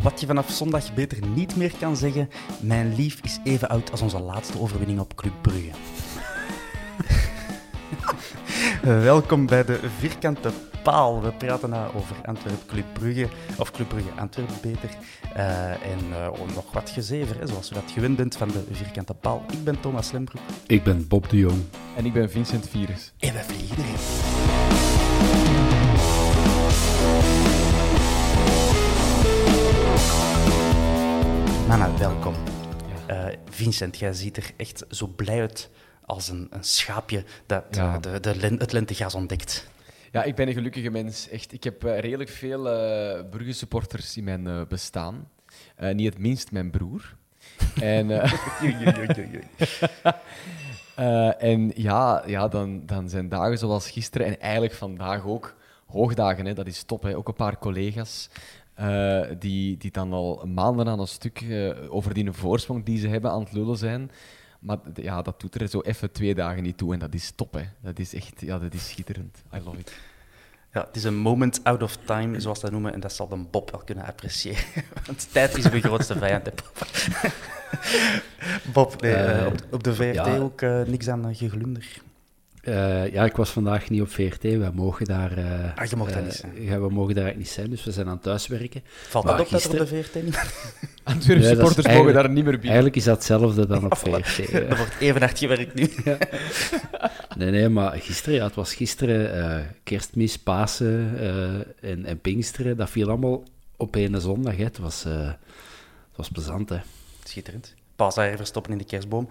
Wat je vanaf zondag beter niet meer kan zeggen, mijn lief is even oud als onze laatste overwinning op Club Brugge. Welkom bij de Vierkante Paal. We praten na over Antwerp Club Brugge, of Club Brugge Antwerpen beter. Eh, en eh, nog wat gezever, hè, zoals u dat gewend bent van de Vierkante Paal. Ik ben Thomas Lembroek. Ik ben Bob de Jong. En ik ben Vincent Virus. En we vliegen erin. Vincent, jij ziet er echt zo blij uit als een, een schaapje dat Ja. eh, de, de, len- het lentegas ontdekt. Ja, ik ben een gelukkige mens. Echt, ik heb eh, redelijk veel eh Brugge supporters in mijn eh, bestaan. Eh, niet het minst mijn broer. en, eh, eh, en ja, ja dan, dan zijn dagen zoals gisteren en eigenlijk vandaag ook hoogdagen. Hè, dat is top. Hè. Ook een paar collega's eh, die, die dan al maanden aan een stuk eh, over die voorsprong die ze hebben aan het lullen zijn. Maar ja, dat doet er zo even twee dagen niet toe en dat is top. Hè. Dat is echt ja, dat is schitterend. I love it. Ja, het is een moment out of time, zoals ze dat noemen, en dat zal dan Bob wel kunnen appreciëren. Want tijd is de grootste vijand, hè, Bob. Bob, nee, eh, op, op de VRT ja. ook niks aan geglunder. Eh, ja, ik was vandaag niet op VRT. Wij mogen daar... Ah, je mag daar eh, niet zijn. Ja, we mogen daar eigenlijk niet zijn, dus we zijn aan het thuiswerken. Valt Maar dat op dat er op de VRT niet Antwerp Ja, supporters mogen eigenlijk- daar niet meer binnen. Eigenlijk is dat hetzelfde dan op. VRT. Er ja. wordt even hard gewerkt nu. Nee, nee, maar gisteren, ja, het was gisteren eh, kerstmis, Pasen eh, en, en Pinksteren. Dat viel allemaal op één zondag. Hè. Het, was, eh, het was plezant, hè. Schitterend. Paas daar even stoppen in de kerstboom.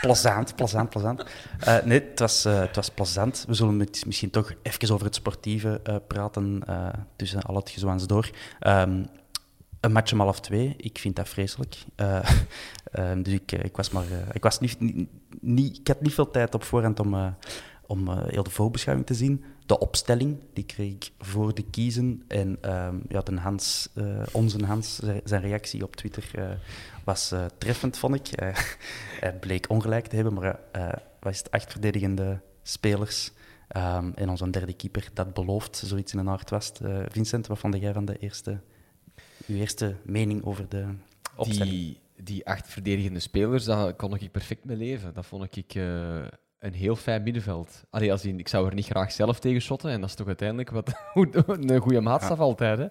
Plezant, plezant, plezant. Eh, nee, het was, eh, het was plezant. We zullen misschien toch even over het sportieve eh, praten tussen al het gezwans door. Ehm, een match om half twee, ik vind dat vreselijk. Eh, ehm, dus ik, ik, was maar, ik, was niet, niet, ik had niet veel tijd op voorhand om, om heel de voorbeschouwing te zien. De opstelling, die kreeg ik voor de kiezen. En ehm, ja, de Hans, onze Hans, zijn- reactie op Twitter was eh, treffend, vond ik. Eh, hij bleek ongelijk te hebben, maar eh wat is het, acht verdedigende spelers ehm, en onze derde keeper, dat belooft zoiets in een aard was. Vincent, wat vond jij van de eerste, uw eerste mening over de opstelling? Die, die acht verdedigende spelers, daar kon ik perfect mee leven. Dat vond ik een heel fijn middenveld. Allee, als in, ik zou er niet graag zelf tegen shotten, en dat is toch uiteindelijk wat, een goede maatstaf altijd. Hè?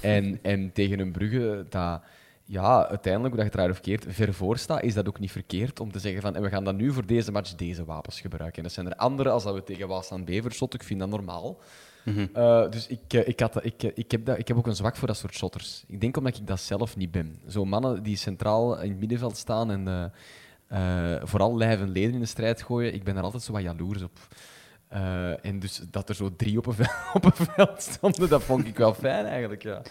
En, en tegen een Brugge dat ja, uiteindelijk, hoe dat je het of keert, ver voor staat, is dat ook niet verkeerd om te zeggen van en we gaan dan nu voor deze match deze wapens gebruiken. En dat zijn er andere als dat we tegen Waasland Bever shotten. Ik vind dat normaal. Eh, dus ik, eh, ik, had, ik, eh, ik, heb dat, ik heb ook een zwak voor dat soort shotters. Ik denk omdat ik dat zelf niet ben. Zo mannen die centraal in het middenveld staan en vooral lijf en leden in de strijd gooien, ik ben daar altijd zo wat jaloers op. En dus dat er zo drie op een, veld, op een veld stonden, dat vond ik wel fijn eigenlijk. Ja.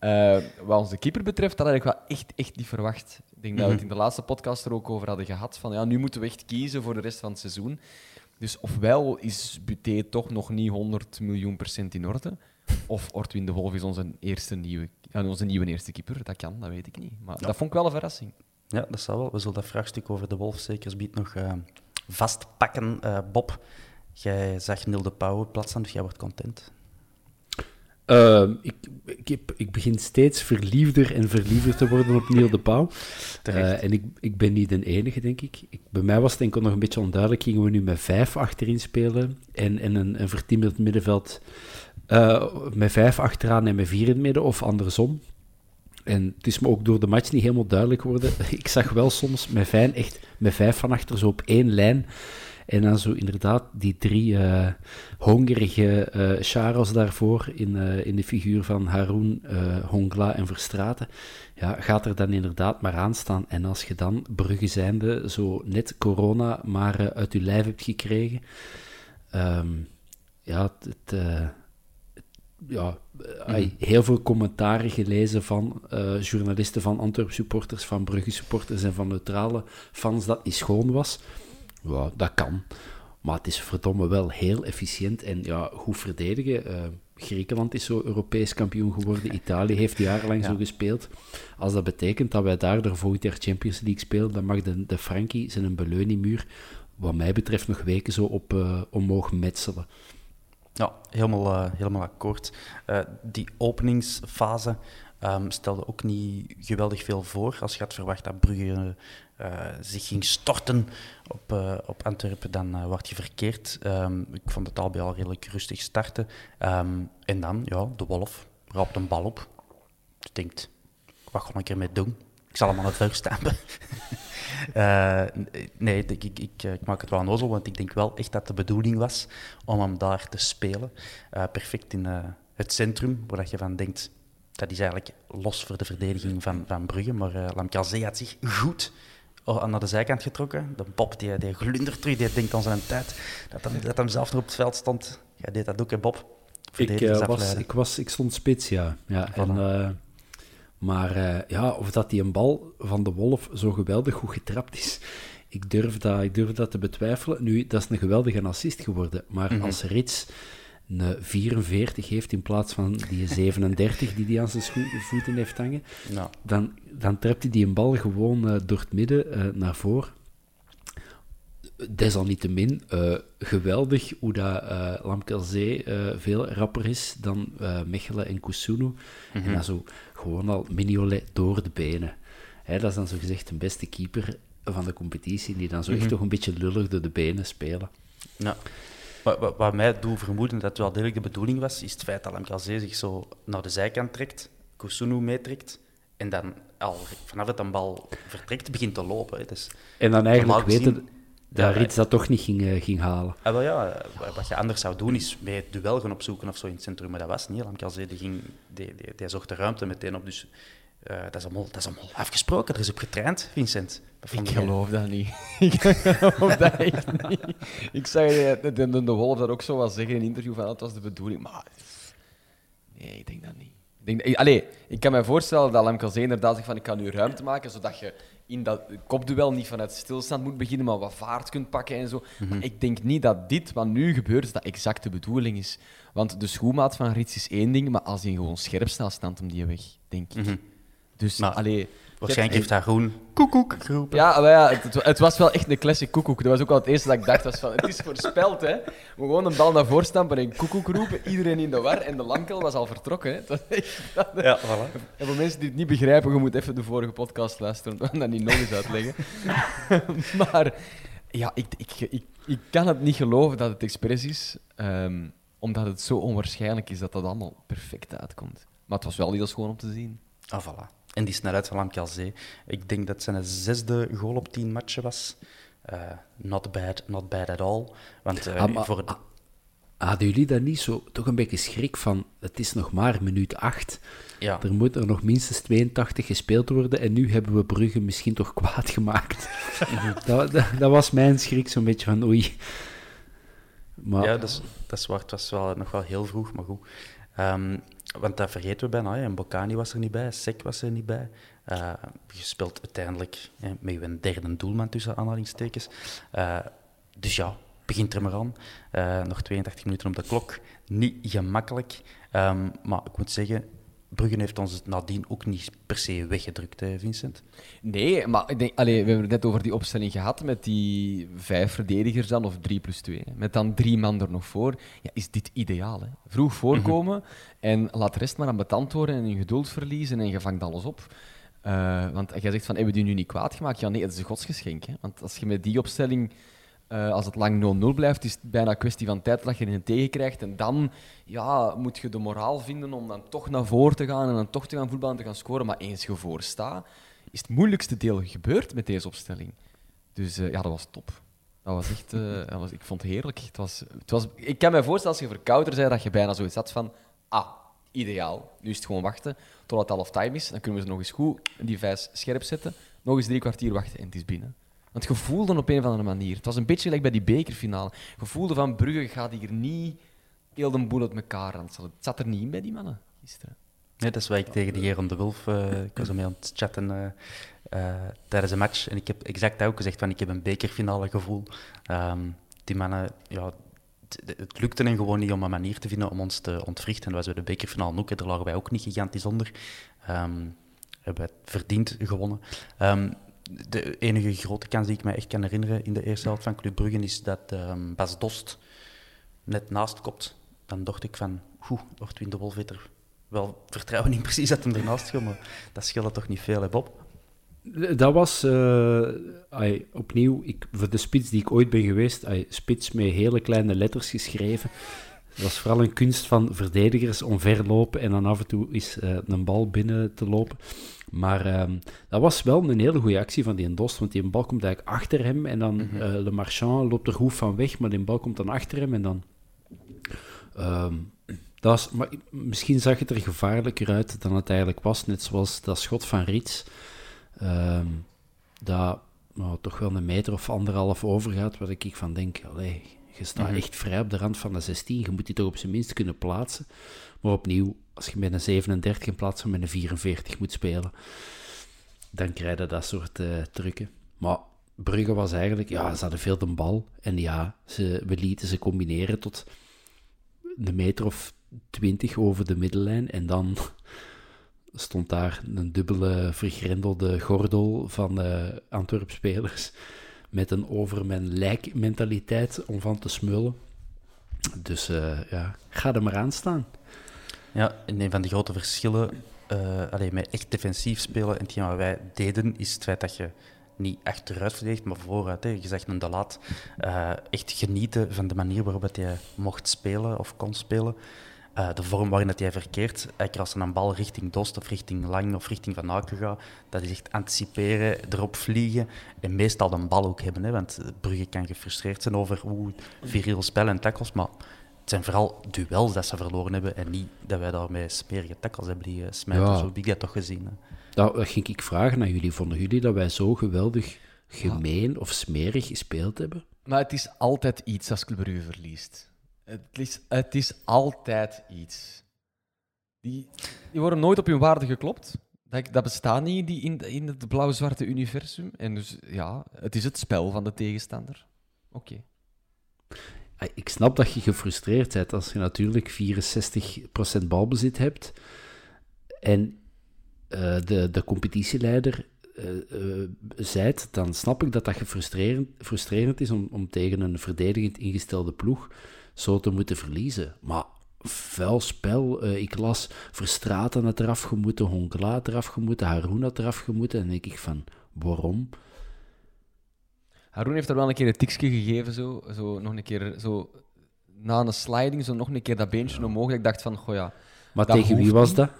Eh, wat onze keeper betreft, dat had ik wel echt, echt niet verwacht. Ik denk dat we het in de laatste podcast er ook over hadden gehad. Van, ja, nu moeten we echt kiezen voor de rest van het seizoen. Dus ofwel is Buté toch nog niet 100 miljoen procent in orde, Of Ortwin de Wolf is onze eerste nieuwe, ja, onze nieuwe eerste keeper. Dat kan, dat weet ik niet. Maar dat vond ik wel een verrassing. Ja, dat zal wel. We zullen dat vraagstuk over de Wolf zeker nog eh, vastpakken. Eh, Bob, jij zag Neil de Pauw plaatsen, dus jij wordt content. Ehm, ik, ik, heb- ik begin steeds verliefder en verliefder te worden op Neil de Pauw. Eh, en ik, ik ben niet de enige, denk ik. ik. Bij mij was het enkel nog een beetje onduidelijk. Gingen we nu met vijf achterin spelen en, en een, een vertimmerd middenveld eh, met vijf achteraan en met vier in het midden, of andersom. En het is me ook door de match niet helemaal duidelijk geworden. Ik zag wel soms met Fijn echt met vijf van achter zo op één lijn. En dan zo inderdaad die drie eh, hongerige eh Charos daarvoor in, eh, in de figuur van Haroun, Hongla en Verstraten. Ja, gaat er dan inderdaad maar aan staan. En als je dan, Brugge zijnde, zo net corona maar uit je lijf hebt gekregen. ehm, ja, het... ja, ai, heel veel commentaren gelezen van journalisten van Antwerp supporters, van Brugge supporters en van neutrale fans dat niet schoon was. Ja, dat kan. Maar het is verdomme wel heel efficiënt en ja, goed verdedigen. Eh, Griekenland is zo Europees kampioen geworden. Italië heeft jarenlang zo gespeeld. Als dat betekent dat wij daardoor volgend jaar Champions League spelen, dan mag de, de Frankie zijn een beleuningsmuur, wat mij betreft, nog weken zo op eh, omhoog metselen. Ja, helemaal, eh, helemaal akkoord. Die openingsfase ehm, stelde ook niet geweldig veel voor. Als je had verwacht dat Brugge eh, zich ging storten op, eh, op Antwerpen, dan word je verkeerd. Ehm, ik vond het al bij al redelijk rustig starten. Ehm, en dan, ja, de Wolf raapt een bal op. Je denkt, wat ga ik ermee doen? Ik zal hem aan het vuur stampen. Nee, ik, ik, maak het wel onnozel, want ik denk wel echt dat de bedoeling was om hem daar te spelen. Perfect in het centrum, waar je van denkt, dat is eigenlijk los voor de verdediging van, van Brugge. Maar uh, Lamkelzee had zich goed oh, naar de zijkant getrokken. De Bob die, die glundert terug, die denkt aan zijn tijd dat hem, dat hem zelf nog op het veld stond. Jij deed dat ook, hè Bob? Ik, eh, was, ik, was, ik stond spits, ja. ja en, eh, maar eh, ja, of dat die een bal van de Wolf zo geweldig goed getrapt is, ik durf dat, ik durf dat te betwijfelen. Nu, dat is een geweldige assist geworden. Maar Mhm. als Rits een 44 heeft in plaats van die 37 die hij aan zijn voeten heeft hangen, dan, dan trapt hij die een bal gewoon eh, door het midden eh, naar voren. Desalniettemin, eh geweldig hoe dat eh Lamkelzee eh, veel rapper is dan eh, Mechelen en Kusunu. En dan zo gewoon al Mignolet door de benen. Hè, dat is dan zo gezegd de beste keeper van de competitie, die dan zo echt toch een beetje lullig door de benen spelen. Wat, mij doet vermoeden dat het wel degelijk de bedoeling was, is het feit dat Lamkelzee zich zo naar de zijkant trekt, Kusunu meetrekt, en dan al vanaf dat een bal vertrekt, begint te lopen. Hè. Dus, En dan eigenlijk gezien- weten dat Ja, Rits dat toch niet ging, eh, ging halen. ah, wel ja, eh, wat je anders zou doen, is bij het duel gaan opzoeken of zo in het centrum, maar dat was niet. Lamkelzee die, ging, die, die, die zocht de ruimte meteen op, dus eh, dat, is allemaal, dat is allemaal afgesproken. Er is op getraind, Vincent. Ik geloof dat niet. ik geloof dat echt niet. Ik zag de, de, de, de Wolf dat ook zo was zeggen in een interview van dat was de bedoeling. Maar nee, ik denk dat niet. Ik, denk, allee, ik kan me voorstellen dat Lemkelzee inderdaad zegt van ik kan nu ruimte maken, zodat je in dat kopduel niet vanuit stilstand moet beginnen, maar wat vaart kunt pakken en zo. Maar ik denk niet dat dit, wat nu gebeurt, dat exact de bedoeling is. Want de schoenmaat van Rits is één ding, maar als hij gewoon scherp staat, staat hem die weg, denk ik. Dus, Maar allee... Waarschijnlijk heeft hij groen koekoek geroepen. Ja, maar ja het, was wel echt een classic koekoek. Dat was ook al het eerste dat ik dacht. Was van, het is voorspeld, hè. We gewoon een bal naar voren stampen en koekoek roepen. Iedereen in de war. En de lamkel was al vertrokken, hè. Het was echt- dat- Ja, voilà. En voor mensen die het niet begrijpen, je moet even de vorige podcast luisteren. We gaan dat niet nog eens uitleggen. maar ja, ik, ik, ik, ik kan het niet geloven dat het expres is. ehm, omdat het zo onwaarschijnlijk is dat dat allemaal perfect uitkomt. Maar het was wel heel schoon om te zien. Ah, voilà. En die snelheid van Lamkelzee. Ik denk dat het zijn zesde goal op tien matchen was. Eh, not bad, not bad at all. Want eh, Ah, maar- voor de- Hadden jullie daar niet zo toch een beetje schrik van? Het is nog maar minuut 8. ja, Er moet er nog minstens 82 gespeeld worden en nu hebben we Brugge misschien toch kwaad gemaakt. dat, dat, dat was mijn schrik, zo'n beetje van oei. Maar ja dat, is, dat is waar. Het was wel, nog wel heel vroeg, maar goed. Ehm, want dat vergeten we bijna. hè. Bocani was er niet bij, Sek was er niet bij. Eh, je speelt uiteindelijk hè, met je derde doelman tussen aanhalingstekens. Eh, dus ja, begint er maar aan. Eh, nog 82 minuten op de klok. Niet gemakkelijk. Ehm, maar ik moet zeggen, Brugge heeft ons nadien ook niet per se weggedrukt, hè, Vincent. Nee, maar ik denk, allee, we hebben het net over die opstelling gehad met die vijf verdedigers dan, of drie plus twee. Met dan drie man er nog voor. Ja, is dit ideaal? Hè? Vroeg voorkomen en laat de rest maar aan betand worden en je geduld verliezen en je vangt alles op. Eh, want jij zegt van, hebben we die nu niet kwaad gemaakt? Ja, nee, het is een godsgeschenk. Hè? Want als je met die opstelling, eh, als het lang 0-0 blijft, is het bijna een kwestie van tijd dat je een tegen krijgt. En dan ja, moet je de moraal vinden om dan toch naar voren te gaan en dan toch te gaan voetballen en te gaan scoren. Maar eens je voor staat, is het moeilijkste deel gebeurd met deze opstelling. Dus eh, ja, dat was top. Dat was echt, eh, dat was, ik vond het heerlijk. Het was, het was, ik kan me voorstellen als je verkouder zei dat je bijna zoiets had van, ah, ideaal. Nu is het gewoon wachten totdat het half time is. Dan kunnen we ze nog eens goed die vijs scherp zetten. Nog eens drie kwartier wachten en het is binnen. Want je voelde op een of andere manier. Het was een beetje gelijk bij die bekerfinale. Je voelde van Brugge gaat hier niet heel de boel uit elkaar ranselen. Het zat er niet in bij die mannen gisteren. Nee, dat is wat ik tegen de Jeroen de Wulf... eh, ik was ermee aan het chatten eh, eh, tijdens een match. En ik heb exact dat ook gezegd, van ik heb een bekerfinale gevoel. Ehm, die mannen, ja, het, lukte hen gewoon niet om een manier te vinden om ons te ontwrichten. En dat was bij de bekerfinale ook. Daar lagen wij ook niet gigantisch onder. Ehm, hebben wij verdiend gewonnen. Ehm, de enige grote kans die ik me echt kan herinneren in de eerste helft van Club Brugge is dat ehm, Bas Dost net naast kopt. Dan dacht ik van, oeh, wordt Wim de Wolf wel vertrouwen in precies dat hem ernaast gaat, maar dat scheelt toch niet veel, hè? Dat was eh, opnieuw, ik, voor de spits die ik ooit ben geweest, ai, spits met hele kleine letters geschreven. Dat was vooral een kunst van verdedigers om ver lopen en dan af en toe is eh, een bal binnen te lopen. Maar ehm, dat was wel een hele goede actie van die Dost, want die bal komt eigenlijk achter hem en dan eh, Le Marchand loopt er goed van weg, maar die bal komt dan achter hem en dan... ehm, dat was, maar misschien zag het er gevaarlijker uit dan het eigenlijk was, net zoals dat schot van Rits. Ehm, dat nou, toch wel een meter of anderhalf overgaat, waar ik van denk, allee, je staat echt vrij op de rand van de 16, je moet die toch op zijn minst kunnen plaatsen. Maar opnieuw, als je met een 37 in plaats van met een 44 moet spelen, dan krijg je dat soort eh, trucken. Maar Brugge was eigenlijk, ja, ze hadden veel de bal. En ja, ze, we lieten ze combineren tot een meter of 20 over de middellijn. En dan stond daar een dubbele vergrendelde gordel van de Antwerp-spelers met een over mijn lijk mentaliteit om van te smullen. Dus eh, ja, ga er maar aan staan. Ja, en een van de grote verschillen eh allee, met echt defensief spelen en hetgeen wat wij deden, is het feit dat je niet achteruit verdedigt, maar vooruit. Hè. Je zegt een de laat. eh, echt genieten van de manier waarop hij mocht spelen of kon spelen. Eh, de vorm waarin dat hij verkeert. Eigenlijk als er een bal richting Dost of richting Lang of richting Van Aken gaat, dat is echt anticiperen, erop vliegen en meestal de bal ook hebben. Hè, want Brugge kan gefrustreerd zijn over oeh, viriel spel en tackles, maar zijn vooral duels dat ze verloren hebben en niet dat wij daarmee smerige tackles hebben die smijten. Ja. Zo heb ik dat toch gezien. Hè. Dat, dat ging ik vragen aan jullie. Vonden jullie dat wij zo geweldig gemeen of smerig gespeeld hebben? Maar het is altijd iets als Club Brugge verliest. Het is, het is altijd iets. Die, die worden nooit op hun waarde geklopt. Dat, dat bestaat niet die in, in het blauw-zwarte universum. En dus ja, het is het spel van de tegenstander. Oké. Ik snap dat je gefrustreerd bent als je natuurlijk 64% balbezit hebt en eh, de, de competitieleider eh, zijt, dan snap ik dat dat gefrustrerend frustrerend is om, om tegen een verdedigend ingestelde ploeg zo te moeten verliezen. Maar vuil spel, ik las Verstraten had eraf gemoeten, Honkla had eraf gemoeten, Haroun had eraf gemoeten, en denk ik van, waarom? Haroon heeft er wel een keer een tikje gegeven, zo, zo nog een keer, zo, na een sliding, zo nog een keer dat beentje omhoog. dat Ik dacht van, goh ja, Maar Dat tegen wie was niet. dat?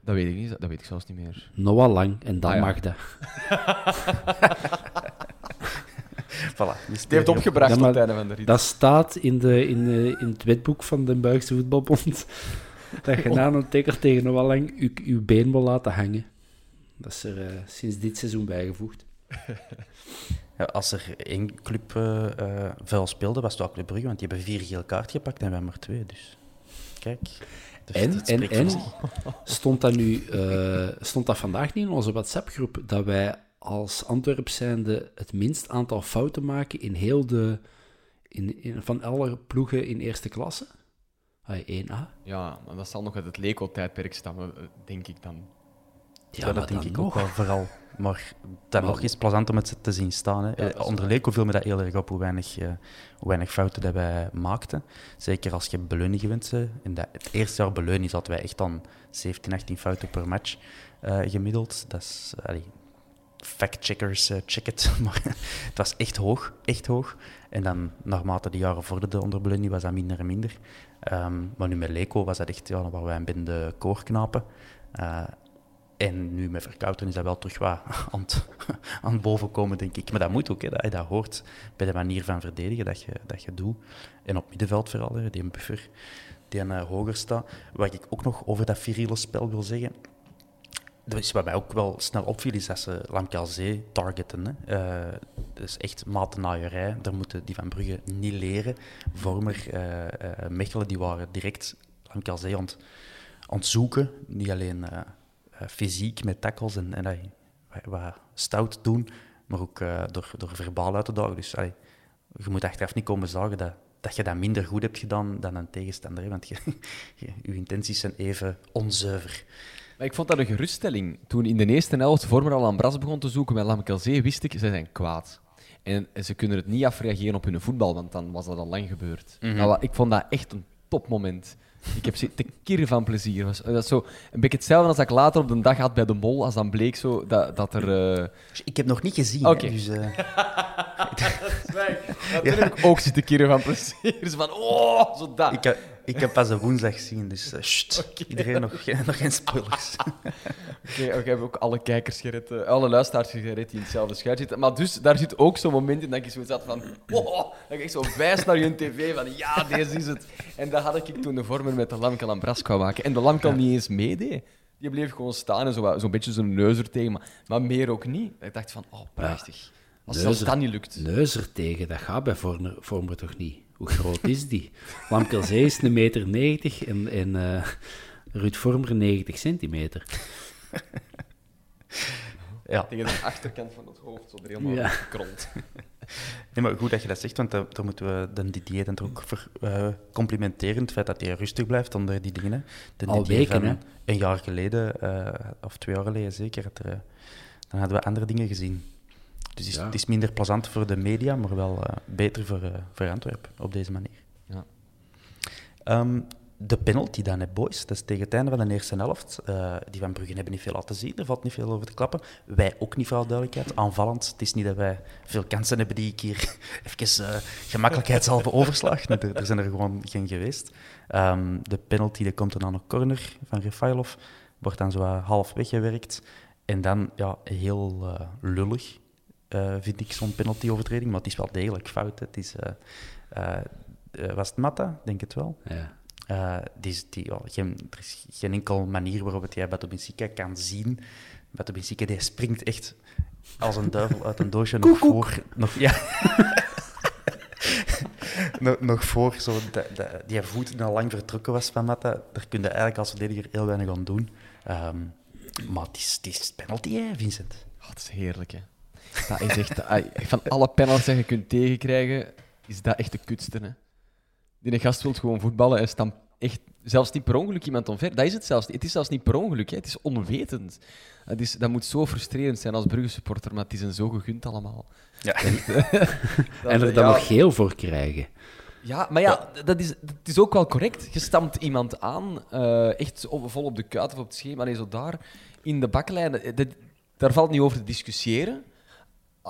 dat weet ik niet, dat weet ik zelfs niet meer. Noah Lang, en dan Ah, ja. mag dat. Voilà, Die heeft opgebracht Ja, op het einde van de rit. Dat staat in, de, in, de, in het wetboek van de Belgische Voetbalbond. dat je na een tekker tegen Noah Lang je, je been wil laten hangen. Dat is er eh, sinds dit seizoen bijgevoegd. Ja, als er één club eh eh, vuil speelde, was het wel Club Brugge, want die hebben vier geel kaart gepakt en wij maar twee. Dus kijk. Dus En, en, en stond dat nu eh, stond dat vandaag niet in onze WhatsApp-groep dat wij als Antwerp zijnde het minst aantal fouten maken in heel de, In, in, van alle ploegen in eerste klasse? Ah, 1A? Ja, maar dat zal nog uit het Leco-tijdperk stammen, eh, denk ik dan. Ja, dat denk dan ik nog. ook wel vooral. Maar Maar- nog is plezant om het te zien staan. Hè. dat Eh, Onder Leco viel me dat heel erg op hoe weinig, eh, hoe weinig fouten dat wij maakten. Zeker als je Beleunie gewint. In dat, het eerste jaar Beleunie zaten wij echt dan 17, 18 fouten per match eh, gemiddeld. Dat is, allee, fact-checkers, check it. Maar het was echt hoog, echt hoog. En dan, naarmate de jaren vorderden onder Beleunie, was dat minder en minder. Ehm, maar nu met Leco was dat echt, ja, waren wij een bende koorknapen. Eh, en nu met Verkouteren is dat wel terug wat aan het, boven komen, denk ik. Maar dat moet ook, hè. Dat, dat hoort bij de manier van verdedigen dat je, dat je doet. En op middenveld vooral, hè, die buffer die eh, hoger staat. Wat ik ook nog over dat viriele spel wil zeggen... Is wat mij ook wel snel opviel, is dat ze Lamkelzee targeten. Hè. Dat is echt matennaaierij. Daar moeten die van Brugge niet leren. Vormer, eh, Mechelen, die waren direct Lamkelzee aan aan het zoeken. Niet alleen fysiek met tackles en, en wat, stout doen, maar ook eh, door, door verbaal uit te dagen. Dus allee, je moet achteraf niet komen zeggen dat, dat je dat minder goed hebt gedaan dan een tegenstander. hè, Want je, je, je intenties zijn even onzuiver. Maar ik vond dat een geruststelling. Toen in de eerste helft Vormer al aan Bras begon te zoeken met Lamkelzee, wist ik, zij zijn kwaad. En ze kunnen het niet afreageren op hun voetbal, want dan was dat al lang gebeurd. Nou, ik vond dat echt een topmoment. Ik heb te kirren van plezier. Was- Dat is zo een beetje hetzelfde als dat ik later op de dag had bij de mol, als dan bleek zo dat, dat er... eh, Ik heb nog niet gezien, Oké. hè, dus... eh, Natuurlijk ook zitten kirren van plezier. Zo van, oh, zo dat. ik, heb, ik heb pas een woensdag gezien, dus eh, sst, iedereen nog, geen- nog geen spoilers. Oké, oké, we hebben ook alle kijkers gered, eh, alle luisteraars gered die in hetzelfde schuit zitten. Maar dus, daar zit ook zo'n moment in dat ik zo zat van... Dat ik zo wijs naar je tv van... Ja, deze is het. En dat had ik toen de vormer met de lamkel aan Bras kwam maken. En de lamkel niet eens meedeed. Die bleef gewoon staan en zo zo'n beetje zo'n neuzer tegen. Maar, maar meer ook niet. Ik dacht van, oh, prachtig. Als Neuzer. dat niet lukt. Neuzer tegen, dat gaat bij Vormer, Vormer toch niet? Hoe groot is die? Lamkelzee is een meter 90 en, en eh, Ruud Vormer 90 centimeter. Ja. Tegen de achterkant van het hoofd, zo er helemaal Ja. gekrond. Nee, maar goed dat je dat zegt, want daar, daar moeten we de Didier dan ook voor eh, complimenteren. Het feit dat hij rustig blijft onder die dingen. De Al Didier weken, van hè? Een jaar geleden, eh, of twee jaar geleden zeker, dan hadden we andere dingen gezien. Dus het is, Ja. het is minder plezant voor de media, maar wel eh, beter voor, eh, voor Antwerpen op deze manier. Ja. Ehm, de penalty dan, hè, boys. Dat is tegen het einde van de eerste helft. Eh, die van Brugge hebben niet veel laten zien. Er valt niet veel over te klappen. Wij ook niet, voor alle duidelijkheid. Aanvallend. Het is niet dat wij veel kansen hebben die ik hier even uh, gemakkelijkheidshalve overslag. Nee, er, zijn er gewoon geen geweest. Ehm, de penalty die komt dan aan een corner van Refailov. Wordt dan zo half weggewerkt. En dan, ja, heel lullig, eh, vind ik, zo'n penalty-overtreding. Maar het is wel degelijk fout. hè. Het is... eh, eh, was het Matta? Denk het wel. Ja. Uh, die, is- die, geen, er is geen enkel manier waarop het jij Bato Benfica kan zien. Bato Benfica die springt echt als een duivel uit een doosje nog voor... Nog, ja. nog, nog voor zo de, de, die voet die al lang vertrokken was van Matta. Daar kun je eigenlijk als verdediger heel weinig aan doen. Ehm, maar het is, het is penalty, hè, Vincent. Oh, dat is heerlijk, hè. Dat is echt... Van alle penalties die je kunt tegenkrijgen, is dat echt de kutste, hè. Die gast wil gewoon voetballen en stampt echt... Zelfs niet per ongeluk iemand omver. Dat is het zelfs niet. Het is zelfs niet per ongeluk, hè. Het is onwetend. Dat, is, dat moet zo frustrerend zijn als Brugge-supporter, maar het is een zo gegund allemaal. Ja. En er dan ja, nog geel voor krijgen. Ja, maar ja, dat is, dat is ook wel correct. Je stamt iemand aan, eh, echt op- vol op de kuit of op het schema, nee, zo daar, in de baklijn. Dat- dat- daar valt niet over te discussiëren.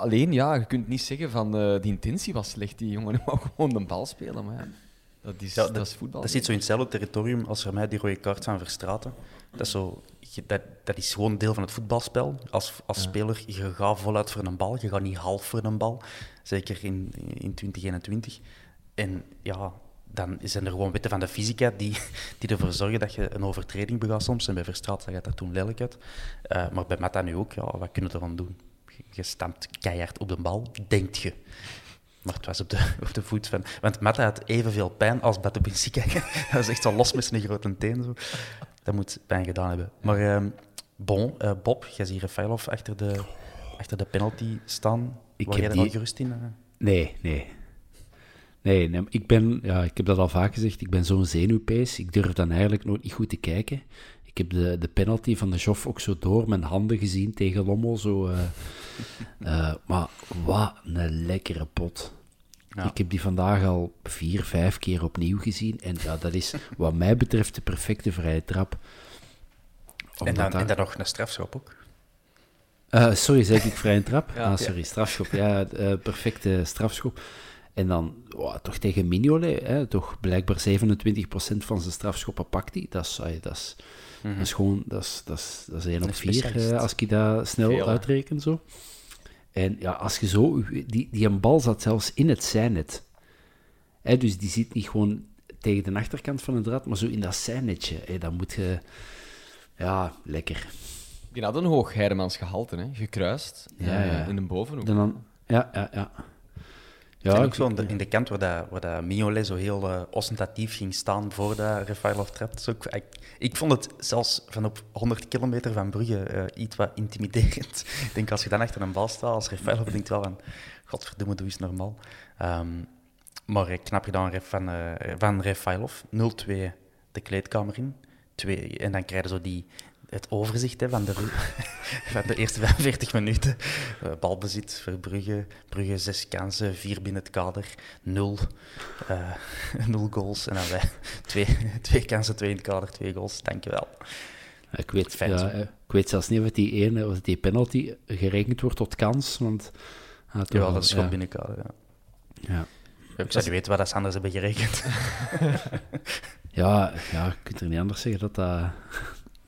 Alleen, ja, je kunt niet zeggen van, eh die intentie was slecht. Die jongen wou gewoon de bal spelen, maar ja, dat is, Ja, dat, is voetbal. Dat zit zo in hetzelfde territorium als voor mij die rode kaart van Verstraten. Dat is, zo, dat, dat is gewoon deel van het voetbalspel. Als, als speler, je gaat voluit voor een bal, je gaat niet half voor een bal. Zeker in, in 2021. En ja, dan zijn er gewoon wetten van de fysica die, die ervoor zorgen dat je een overtreding begaat soms. En bij Verstraten zag dat toen lelijk uit. Eh, maar bij Mata nu ook, ja, wat kunnen we ervan doen? Je- stampt keihard op de bal, denkt je. Maar het was op de, op de voet van... Want Matta had evenveel pijn als Bato Benfica. dat is echt zo los met zijn grote teen. Zo. Dat moet pijn gedaan hebben. Maar ehm, bon, eh, Bob, jij ziet Rafailov achter de, achter de penalty staan. Ik Waar heb jij er al gerust in? eh? Nee, nee. Nee, nee, ik ben, ja, ik heb dat al vaak gezegd, ik ben zo'n zenuwpees. Ik durf dan eigenlijk nooit niet goed te kijken. Ik heb de, de penalty van de Joff ook zo door mijn handen gezien tegen Lommel. Zo, eh. Eh, maar wat een lekkere pot. Ja. Ik heb die vandaag al vier, vijf keer opnieuw gezien. En ja, dat is wat mij betreft de perfecte vrije trap. En dan, en dan nog een strafschop ook. eh, sorry, zeg ik vrije trap? Ja. ah, sorry, strafschop. Ja, perfecte strafschop. En dan toch tegen Mignolet, hè, toch blijkbaar 27% van zijn strafschoppen pakt hij. Dat is, ai, dat is, dat is gewoon, dat is, dat is, dat is 1 op Een 4 specialist. als ik dat snel Veel, hè? uitreken. Zo. En ja, als je zo, die, die een bal zat zelfs in het zijnet. Hè, dus die zit niet gewoon tegen de achterkant van het draad, maar zo in dat zijnetje. Hè, dan moet je, ja, lekker. Die had een hoog Heidemans gehalte, hè? gekruist Ja, eh, ja. in een bovenhoek. Dan, ja, ja, ja. Ja, en ik- ook zo in de, in de kant waar, dat, waar dat Mignolet zo heel eh, ostentatief ging staan voor dat Refailov. Dus ook, ik, ik vond het zelfs van op 100 kilometer van Brugge eh, iets wat intimiderend. ik denk als je dan achter een bal staat als Refailov, denkt wel van, godverdomme, doe eens normaal. Ehm, maar eh, knap gedaan Ref- van, eh van Refailov. 0-2 de kleedkamer in. Twee, en dan krijg je zo die, het overzicht hè, van, de, van de eerste 45 minuten. Eh, balbezit voor Brugge. Brugge zes kansen, vier binnen het kader. Nul, eh, nul goals. En dan wij twee, twee kansen, twee in het kader, twee goals. Dankjewel. Ik weet, Fijn, ja, eh, ik weet zelfs niet of die, ene, of die penalty gerekend wordt tot kans. Want, ah, wel, dat is gewoon ja. binnen kader. Ja. Ja. Ik zou niet weten wat dat ze anders hebben gerekend. Ja, ja, je kunt er niet anders zeggen dat dat,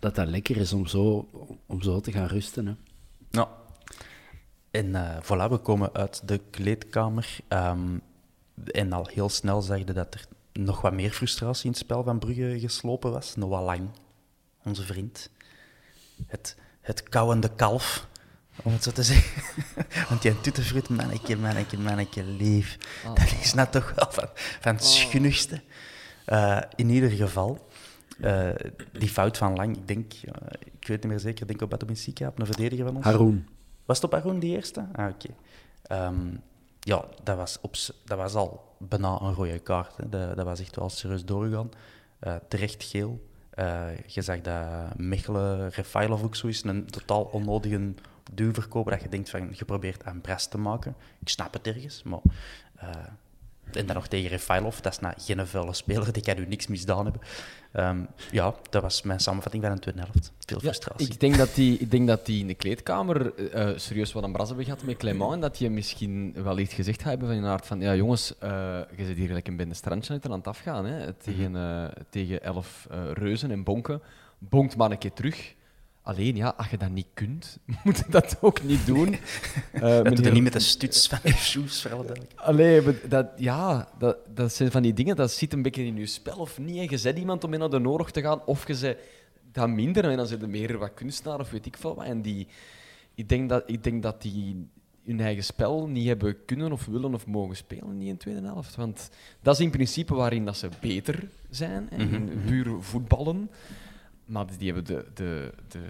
dat, dat lekker is om zo, om zo te gaan rusten. Hè. Nou, en eh voilà, we komen uit de kleedkamer. ehm, en al heel snel zag je dat er nog wat meer frustratie in het spel van Brugge geslopen was. Noah Lang, onze vriend. Het, het kauwende kalf, om het zo te zeggen. Want die tuttenfruit, manneke, manneke, manneke, lief. Dat is nou toch wel van, van het schunnigste. Eh, in ieder geval, eh, die fout van Lang, ik denk, ik weet niet meer zeker, ik denk op Batominsika, op een verdediger van ons. Haroon. Was het op Arun die eerste? Ah, oké. Ehm, ja, dat was, op, dat was al bijna een rode kaart. Hè. Dat, dat was echt wel serieus doorgegaan. Eh, terecht geel. Eh, je zag dat Mechelen, Refailov ook zo is, een totaal onnodige duw verkopen, dat je denkt van, je probeert aan Brest te maken. Ik snap het ergens, maar... en dan nog tegen Refailov, dat is nou geen vuile speler, die kan u niks misdaan hebben. Ehm, ja, dat was mijn samenvatting van een tweede helft. Veel Ja, frustratie. ik, denk dat die, ik denk dat die in de kleedkamer eh, eh, serieus wat aan bras hebben gehad met Clement. En dat die misschien wel iets gezegd hebben van de aard van... Ja, jongens, eh, je zit hier een bende strandje uit aan het afgaan. Hè, tegen, eh, tegen elf reuzen en bonken. Bonkt maar een keer terug. Alleen, ja, als je dat niet kunt, moet je dat ook niet doen. Eh, Dat doe niet met de stuts van je shoes, voor alle duidelijkheid. Allee, maar dat, ja, dat, dat zijn van die dingen, dat zit een beetje in je spel of niet. hè. Je zet iemand om in naar de oorlog te gaan, of je zet dat minder, en dan zit er meer wat kunstenaar of weet ik veel wat. En die, ik, denk dat, ik denk dat die hun eigen spel niet hebben kunnen of willen of mogen spelen niet in de tweede helft. Want dat is in principe waarin dat ze beter zijn, hè, in puur voetballen. Maar die hebben de, de, de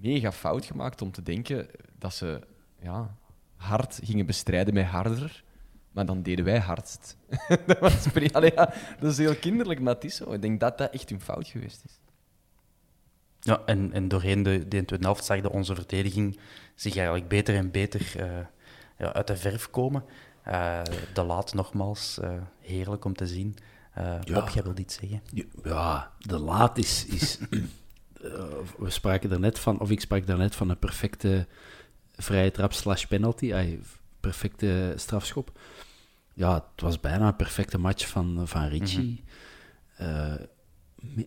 mega fout gemaakt om te denken dat ze ja, hard gingen bestrijden met harder. Maar dan deden wij hardst. dat, was Allee, ja, dat is heel kinderlijk, maar het is zo. Ik denk dat dat echt een fout geweest is. Ja, en, en doorheen de, de tweede helft zag onze verdediging zich eigenlijk beter en beter eh, ja, uit de verf komen. Eh, de laat nogmaals, eh, heerlijk om te zien. Eh Ja. Bob, jij wilde iets zeggen? Ja, de laat is... is eh, we spraken er net van, of ik sprak daar net van een perfecte vrije trap slash penalty. ay, perfecte strafschop. Ja, het was bijna een perfecte match van, van Ricci. Eh,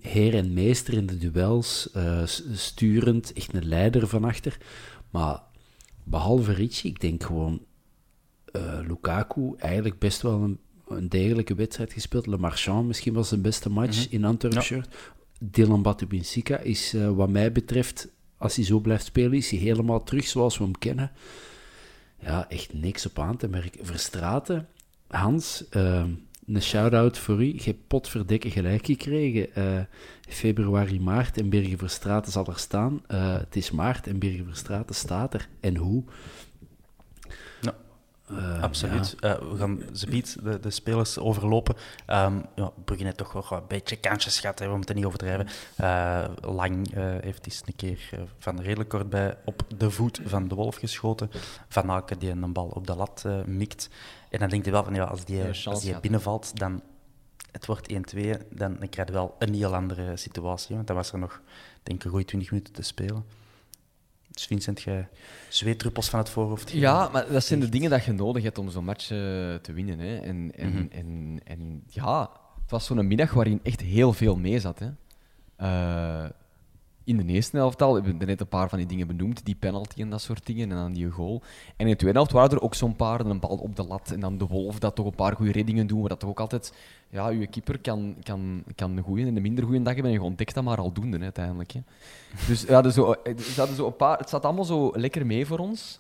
heer en meester in de duels, sturend, echt een leider van achter. Maar behalve Ricci, ik denk gewoon Lukaku eigenlijk best wel een, een degelijke wedstrijd gespeeld. Le Marchand misschien wel zijn beste match in Antwerp Ja. Dylan Batubinsika is eh, wat mij betreft, als hij zo blijft spelen, is hij helemaal terug zoals we hem kennen. Ja, echt niks op aan te merken. Verstraten, Hans, eh, een shout-out voor u. Je hebt potverdikke gelijk gekregen. Eh, februari, maart en Birger Verstraten zal er staan. Eh, het is maart en Birger Verstraten staat er. En hoe? Eh, Absoluut. ja. Eh, we gaan ze biedt de, de spelers overlopen. Ehm ja, Brugge heeft toch wel een beetje kansjes gehad, hè, we moeten niet overdrijven. Eh, Lang eh, heeft eens een keer van redelijk kort bij op de voet van de Wolf geschoten. Van Aken die een bal op de lat eh, mikt. En dan denk je wel van, ja, als die, als die binnenvalt, dan het wordt 1-2, dan, dan krijg je wel een heel andere situatie. Want dan was er nog, denk ik, een goede 20 minuten te spelen. Dus Vincent, jij zweetdruppels van het voorhoofd. Ja, maar dat zijn de dingen dat je nodig hebt om zo'n match eh, te winnen. Hè. En, en, Mhm. en, en ja, het was zo'n middag waarin echt heel veel mee zat. Hè. Eh, in de eerste helft al, we hebben net een paar van die dingen benoemd, die penalty en dat soort dingen, en dan die goal. En in de tweede helft waren er ook zo'n paar, een bal op de lat, en dan de Wolf dat toch een paar goede reddingen doen, maar dat toch ook altijd, ja, je keeper kan, kan, kan een goede en een minder goede dag hebben, en je ontdekt dat maar aldoende hè, uiteindelijk. Dus ja, dus zo, eh, zo een paar, het zat allemaal zo lekker mee voor ons.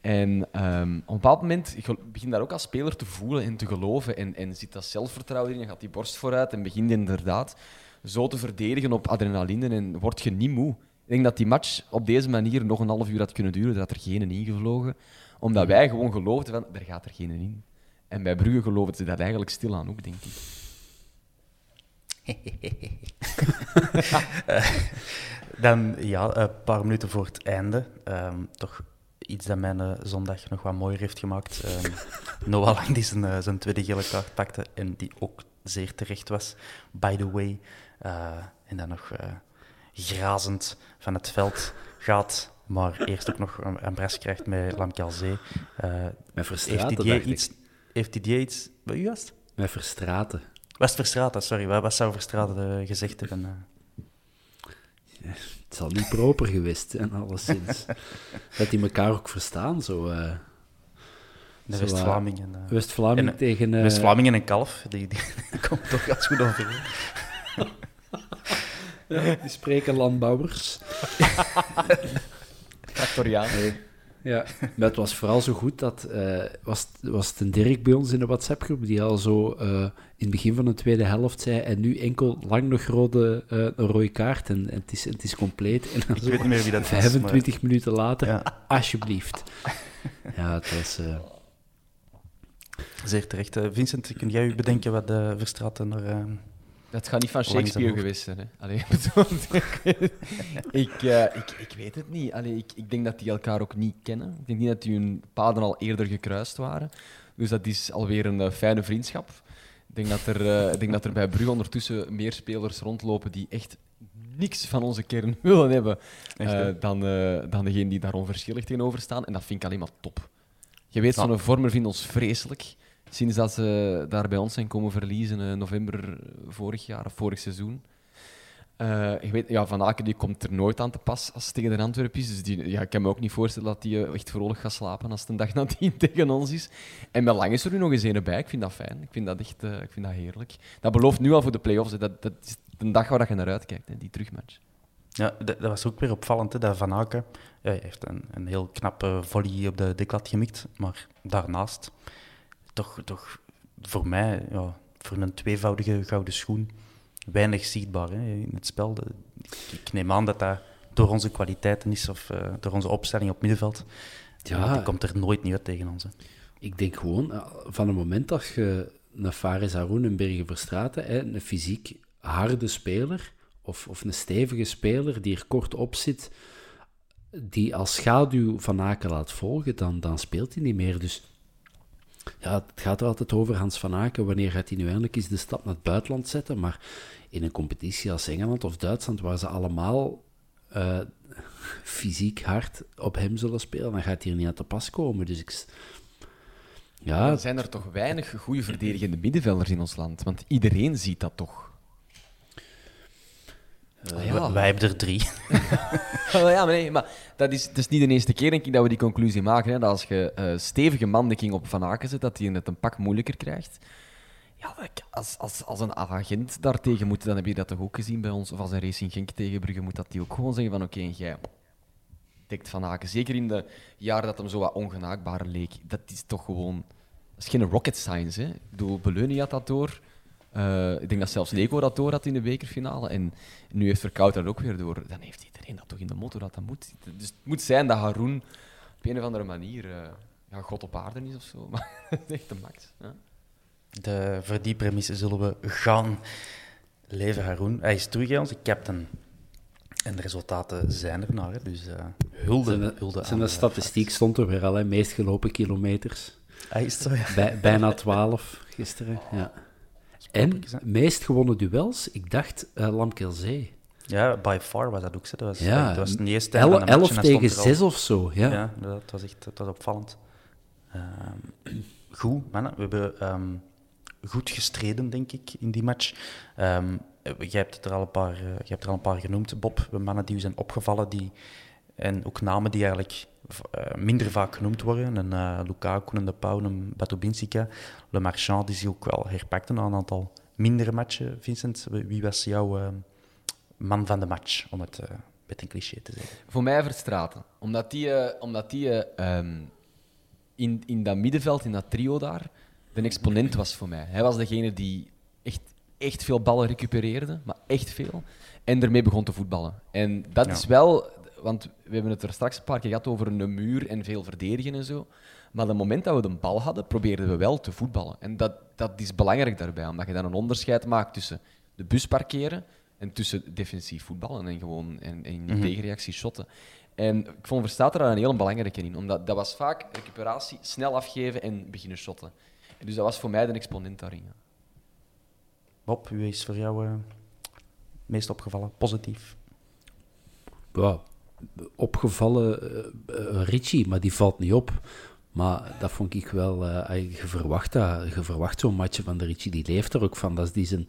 En ehm, op een bepaald moment begin daar ook als speler te voelen en te geloven. En, en zit dat zelfvertrouwen in, en gaat die borst vooruit en begint inderdaad zo te verdedigen op adrenaline en word je niet moe. Ik denk dat die match op deze manier nog een half uur had kunnen duren, dat er geen ingevlogen. Omdat wij gewoon geloofden van, er gaat er geen in. En bij Brugge geloofden ze dat eigenlijk stilaan ook, denk ik. Dan, ja, een paar minuten voor het einde. ehm, toch iets dat mijn eh, zondag nog wat mooier heeft gemaakt. Ehm Noah Lang die zijn, eh, zijn tweede gele kaart pakte en die ook zeer terecht was, by the way. Eh, en dan nog eh, grazend van het veld gaat, maar eerst ook nog een, een bres krijgt met Lamkelzee. Eh Met heeft Verstraten, ik. iets... Heeft Didier iets... Wat u was? Met Verstraten. Was het Verstraeten, sorry. Wat, wat zou Verstraeten eh, gezegd hebben? eh? Het zal niet proper geweest zijn, alleszins. dat die elkaar ook verstaan, zo... eh West-Vlamingen. eh. West-Vlaming En, eh, tegen... eh, West-Vlamingen en Kalf, die, die, komt toch als goed over. die spreken landbouwers. Tractoriaan. Ja, maar het was vooral zo goed dat... eh, was, was het een Dirk bij ons in de WhatsApp-groep, die al zo eh, in het begin van de tweede helft zei en nu enkel lang nog rode, eh, een rode kaart en, en het, is, het is compleet. En dan Ik zo weet niet meer wie dat was. 25 minuten later, Ja. alsjeblieft. Ja, het was... eh, Zeer terecht. Eh, Vincent, kun jij je bedenken wat de Verstraeten naar... eh, Dat gaat niet van Shakespeare geweest zijn. Hè? Allee, ik, ik, eh, ik, weet het niet. Allee, ik, ik denk dat die elkaar ook niet kennen. Ik denk niet dat die hun paden al eerder gekruist waren. Dus dat is alweer een eh, fijne vriendschap. Ik denk, dat er, eh, ik denk dat er bij Brugge ondertussen meer spelers rondlopen die echt niks van onze kern willen hebben Echt, eh, dan, eh, dan degene die daar onverschillig tegenover staan. En dat vind ik alleen maar top. Je weet, Ja. zo'n vormer vindt ons vreselijk. Sinds dat ze daar bij ons zijn komen verliezen, in november vorig jaar vorig seizoen. Eh, je weet, ja, Van Aken die komt er nooit aan te pas als het tegen de Antwerpen is. Dus die, ja, ik kan me ook niet voorstellen dat hij echt vrolijk gaat slapen als het een dag nadien tegen ons is. En met Lang is er nu nog eens een bij. Ik vind dat fijn. Ik vind dat echt eh, ik vind dat heerlijk. Dat belooft nu al voor de play-offs. Dat, dat is een dag waar je naar uitkijkt, hè, die terugmatch. Ja, dat, was ook weer opvallend, hè, dat Van Aken hij heeft een, een heel knappe volley op de deklat gemikt, maar daarnaast toch, toch voor mij, ja, voor een tweevoudige gouden schoen, weinig zichtbaar hè, in het spel. Ik, neem aan dat dat door onze kwaliteiten is of eh, door onze opstelling op middenveld. Ja. Die komt er nooit niet uit tegen ons. Hè. Ik denk gewoon, eh, van het moment dat je een Fares Haroun en Bergen Verstraten, een fysiek harde speler, of, of een stevige speler die er kort op zit, die als schaduw van Aken laat volgen, dan, dan speelt hij niet meer. Dus ja, het gaat er altijd over Hans van Aken. Wanneer gaat hij nu eindelijk eens de stap naar het buitenland zetten? Maar in een competitie als Engeland of Duitsland, waar ze allemaal eh, fysiek hard op hem zullen spelen, dan gaat hij er niet aan te pas komen. Dus ik... Ja, Er zijn er toch weinig goede verdedigende middenvelders in ons land. Want iedereen ziet dat toch. Ah, ja. Wij- Wij hebben er drie. Ja, maar, nee, maar dat is, dat is niet de eerste keer denk ik, dat we die conclusie maken. Hè, dat als je eh, stevige mandekking op Van Aken zet, dat hij het een pak moeilijker krijgt. Ja, als, als, als een agent daartegen moet, dan heb je dat toch ook gezien bij ons. Of als een Racing Genk tegen Brugge, moet dat die ook gewoon zeggen van oké, en jij dekt Van Aken. Zeker in de jaren dat hem zo wat ongenaakbaar leek. Dat is toch gewoon... Dat is geen rocket science, hè. Ik bedoel, Beleuni had dat door. Eh, ik denk dat zelfs Leco dat door had in de bekerfinale. En nu heeft Verkout dat ook weer door. Dan heeft iedereen dat toch in de motto dat dat moet. Dus het moet zijn dat Haroun op een of andere manier eh, ja, God op aarde is of zo. Maar dat is echt de max. Ja. De, voor die premisse zullen we gaan. Leven Haroon. Hij is terug, onze captain. En de resultaten zijn er naar. hè, Dus eh hulde, Zijn, hulde zijn aan de statistiek stond er weer al, hè. meest gelopen kilometers. Hij is zo, ja. Bij, bijna 12 gisteren. Ja. En meest gewonnen duels, ik dacht uh, Lamkelzee. Ja, by far was dat ook. Dat was, Ja, dat was niet eens El- van de match 11 en hij tegen. 6 of zo. Ja. Ja, dat was echt dat was opvallend. Ehm, goed, mannen. We hebben ehm, goed gestreden, denk ik, in die match. Eh, jij, hebt het er al een paar, eh, jij hebt er al een paar genoemd, Bob. Mannen die u zijn opgevallen, die, en ook namen die eigenlijk eh, minder vaak genoemd worden. Een uh, Lukaku, een De Pauw, Batobinsika. Le Marchand die zich ook wel herpakte na een aantal mindere matchen. Vincent, wie was jouw eh, man van de match, om het eh, met een cliché te zeggen? Voor mij Verstraten. Omdat die, eh, omdat die ehm, in, in dat middenveld, in dat trio daar, de exponent was voor mij. Hij was degene die echt, echt veel ballen recupereerde, maar echt veel. En ermee begon te voetballen. En dat Ja. is wel... Want we hebben het er straks een paar keer gehad over een muur en veel verdedigen en zo. Maar op het moment dat we de bal hadden, probeerden we wel te voetballen. En dat, dat is belangrijk daarbij, omdat je dan een onderscheid maakt tussen de bus parkeren en tussen defensief voetballen en gewoon en, en Mhm. tegenreactie shotten. En ik vond Verstaat er daar een heel belangrijke in, omdat dat was vaak recuperatie, snel afgeven en beginnen shotten. En dus dat was voor mij de exponent daarin. ja. Bob, wie is voor jou eh, meest opgevallen? Positief. Ja, opgevallen eh, eh, Richie, maar die valt niet op. Maar dat vond ik wel... eh, je verwacht, dat, je verwacht zo'n matje van de Richie, die leeft er ook van. Dat is die zijn,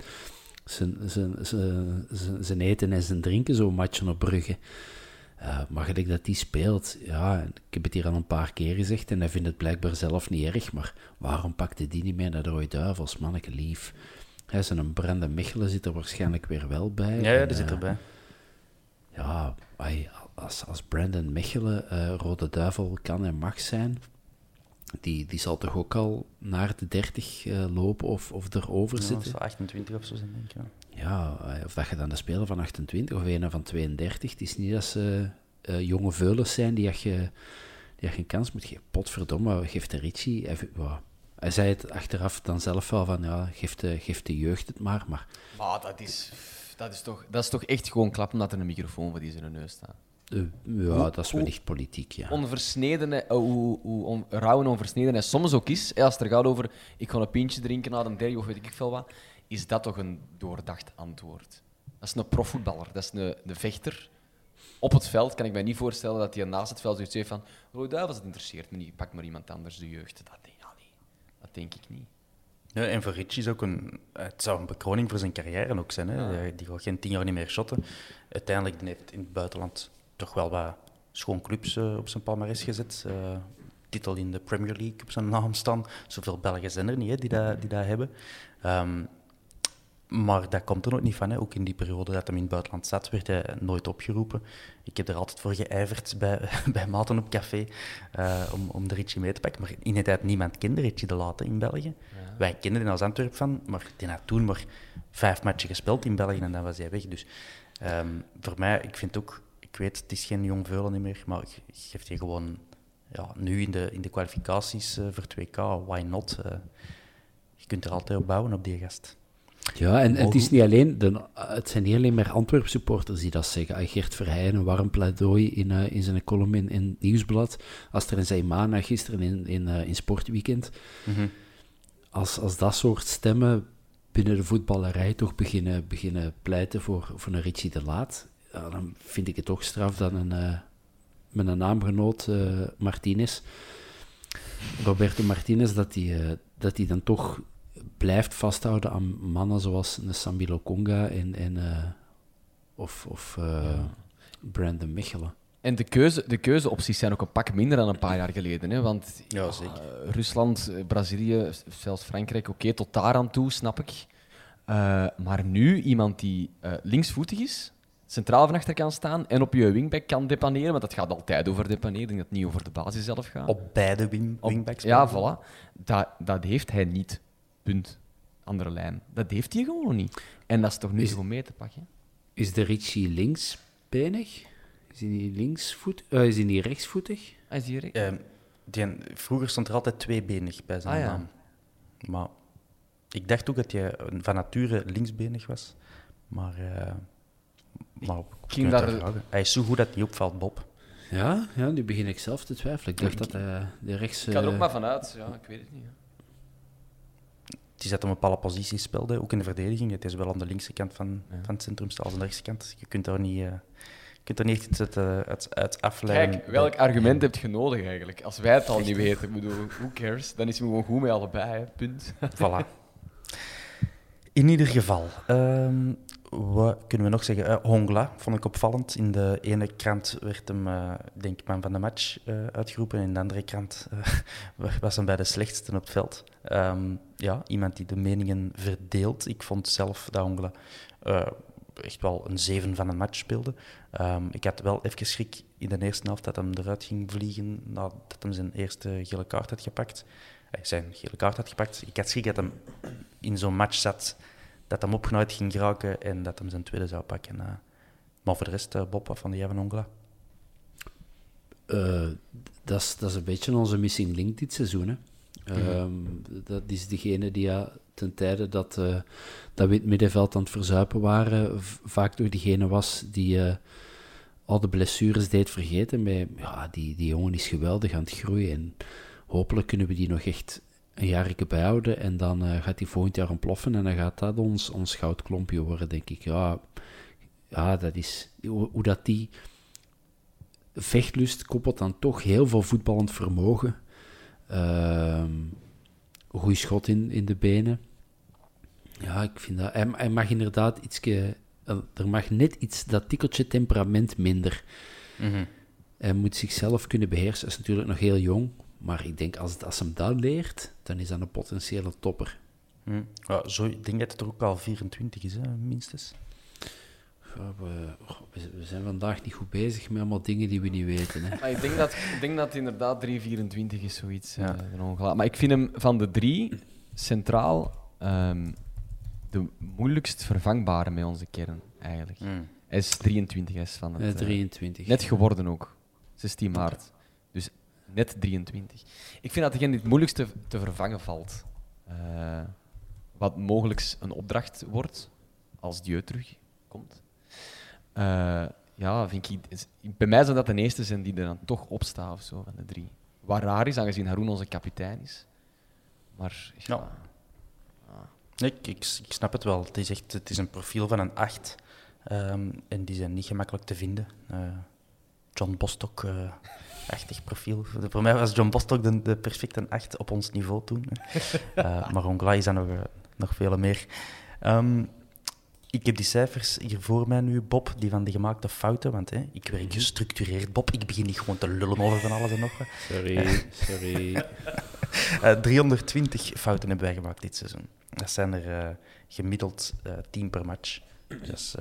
zijn, zijn, zijn, zijn, zijn eten en zijn drinken, zo'n matje op Brugge. Eh, maar gelijk dat die speelt, ja, ik heb het hier al een paar keer gezegd en hij vindt het blijkbaar zelf niet erg, maar waarom pakte die niet mee naar de Rode Duivels, manneke lief? Hij zijn een Brande Mechelen zit er waarschijnlijk weer wel bij. Ja, ja die zit eh, erbij. ja, ai, als, als Brandon Mechelen eh, Rode Duivel kan en mag zijn, die, die zal toch ook al naar de 30 eh, lopen of, of erover Ja, zitten. zo 28 of zo zijn, denk ik. Ja. Ja, eh, of dat je dan de speler van 28 of een van 32. Het is niet dat ze eh, jonge veulens zijn die je, die je geen kans moet geven. Potverdomme, geeft de Richie... Hij, zei het achteraf dan zelf wel van, ja, geef de, geef de jeugd het maar. Maar Maar dat is, dat, is toch, dat is toch echt gewoon klappen omdat er een microfoon voor die in zijn neus staat. Eh, ja, dat is wellicht politiek, ja. onversneden, eh, hoe, hoe on, rauw en onversneden hij soms ook is, als het er gaat over ik ga een pintje drinken na de derde of weet ik veel wat, is dat toch een doordacht antwoord. Dat is een profvoetballer, dat is een, een vechter. Op het veld kan ik mij niet voorstellen dat hij naast het veld zoiets heeft van Rode Duivels, het interesseert me niet, pak maar iemand anders, de jeugd. Dat, denk- ja, nee, dat denk ik niet. Ja, en voor Richie is ook een... Het zou een bekroning voor zijn carrière ook zijn. Hè. Die- Die gaat geen tien jaar niet meer shotten. Uiteindelijk heeft in het buitenland toch wel wat schoon clubs eh, op zijn palmarès gezet. Eh, titel in de Premier League op zijn naam staan. Zoveel Belgen zijn er niet hè, die, dat, die dat hebben. Ehm, maar dat komt er ook niet van. Hè. Ook in die periode dat hij in het buitenland zat, werd hij nooit opgeroepen. Ik heb er altijd voor geijverd bij, bij maten op café eh, om, om de Richie mee te pakken. Maar in die tijd niemand kende Richie de Late in België. Wij kenden die als Antwerp van, maar die had toen maar vijf matchen gespeeld in België en dan was hij weg. Dus ehm, voor mij, ik vind ook, ik weet, het is geen jong veulen meer, maar ik geef die gewoon ja, nu in de, in de kwalificaties eh, voor 2K, why not? Eh, je kunt er altijd op bouwen op die gast. Ja, en, en het is niet alleen, de, het zijn niet alleen maar Antwerp supporters die dat zeggen. Ah, Geert Verheyen, een warm pleidooi in, eh, in zijn column in, in het Nieuwsblad. Als er in Zaimana gisteren in, in, in Sportweekend. Als, als dat soort stemmen binnen de voetballerij toch beginnen, beginnen pleiten voor, voor een Richie de Laat, ja, dan vind ik het toch straf dat een, eh, met een naamgenoot, eh, Martinez, Roberto Martinez, dat hij eh, dat die dan toch blijft vasthouden aan mannen zoals een Sambilo Conga en, en, of, of Brandon Mechelen. En de, keuze, de keuzeopties zijn ook een pak minder dan een paar jaar geleden. Hè? Want Ja, eh, Rusland, Brazilië, zelfs Frankrijk, oké, tot daar aan toe, snap ik. Maar nu iemand die linksvoetig is, centraal van achter kan staan en op je wingback kan depaneren, want dat gaat altijd over depaneren, ik denk dat het niet over de basis zelf gaat. Op beide wing, Op- wingbacks. Ja, voilà. Dat, dat heeft hij niet. Punt. Andere lijn. Dat heeft hij gewoon niet. En dat is toch nu Is- gewoon mee te pakken? Is de Richie linksbenig? Is hij niet linksvoet? eh, is hij niet rechtsvoetig? Hij is hier. Ehm, Die, vroeger stond er altijd tweebenig bij zijn Ah, ja. naam. Maar ik dacht ook dat hij van nature linksbenig was. Maar, eh maar daar- vragen. Hij is zo goed dat hij opvalt, Bob. Ja, ja, nu begin ik zelf te twijfelen. Ik dacht dat hij de rechts... Ik ga er ook eh, maar vanuit. Ja, ik weet het niet. hè. Het is dat hij op alle posities speelde, ook in de verdediging. Het is wel aan de linkse kant van, van het centrum, als aan de rechtse kant. Je kunt daar niet, eh, je kunt daar niet echt iets uit, eh, uit, uit afleiden. Kijk, welk argument heb je nodig eigenlijk? Als wij het al niet weten, ik bedoel, who cares? Dan is hij gewoon goed met allebei, hè. punt. Voilà. In ieder geval, ehm, wat kunnen we nog zeggen? Eh, Hongla vond ik opvallend. In de ene krant werd hem, eh, denk ik, man van de match eh, uitgeroepen. En in de andere krant was hem bij de slechtste op het veld. Ehm, ja, iemand die de meningen verdeelt. Ik vond zelf dat Hongla echt wel een zeven van een match speelde. Ehm, ik had wel even schrik in de eerste helft dat hem eruit ging vliegen nadat hij zijn eerste gele kaart had gepakt. Zijn gele kaart had gepakt. Ik had schrik dat hem in zo'n match zat, dat hem opgenaaid ging geraken en dat hem zijn tweede zou pakken. eh. maar voor de rest, eh, Bob, wat van de van Ongla? Eh, dat, is, dat is een beetje onze missing link dit seizoen. Hè. Ehm, dat is degene die ja, ten tijde dat, eh, dat we in het middenveld aan het verzuipen waren, vaak door diegene was die al de blessures deed vergeten. Maar ja, die, die jongen is geweldig aan het groeien en hopelijk kunnen we die nog echt een jaartje bijhouden en dan eh, gaat hij volgend jaar ontploffen en dan gaat dat ons, ons goudklompje worden, denk ik. Ja, ja dat is hoe, hoe dat die vechtlust koppelt dan toch heel veel voetballend vermogen. Ehm goeie schot in, in de benen. Ja, ik vind dat... Hij, hij mag inderdaad iets... Er mag net iets, dat tikkeltje temperament minder. Hij moet zichzelf kunnen beheersen. Hij is natuurlijk nog heel jong. Maar ik denk, als, als hem dat leert, dan is dat een potentiële topper. Hm. Ja, zo, ik denk dat het er ook al 24 is, hè, minstens. Ja, we, zijn vandaag niet goed bezig met allemaal dingen die we niet weten. Hè. Maar ik denk dat, ik denk dat het inderdaad 3,24 is, zoiets. Ja. ongela- maar ik vind hem van de drie centraal ehm, de moeilijkst vervangbare met onze kern, eigenlijk. Hm. Hij is 23, hij is van het... Eh, eh, 23. net geworden ook. 16 maart. Dus net 23. Ik vind dat degene die het moeilijkste te vervangen valt. Eh, wat mogelijk een opdracht wordt als Dieu terugkomt. Eh, ja, vind ik, bij mij zou dat de eerste zijn die er dan toch opstaan of zo, van de drie. Wat raar is, aangezien Haroon onze kapitein is. Maar ja, ik, ik, snap het wel. Het is, echt, het is een profiel van een 8. ehm, en die zijn niet gemakkelijk te vinden. Eh, John Bostock, achtig profiel. Voor mij was John Bostock de, de perfecte 8 op ons niveau toen. Eh, maar Ongla is dan nog, eh, nog veel meer. Ehm, ik heb die cijfers hier voor mij nu, Bob, die van de gemaakte fouten. Want hè, ik werk gestructureerd, Bob. Ik begin niet gewoon te lullen over van alles en nog wat. Sorry, sorry. Eh, 320 fouten hebben wij gemaakt dit seizoen. Dat zijn er gemiddeld eh 10 per match. Dus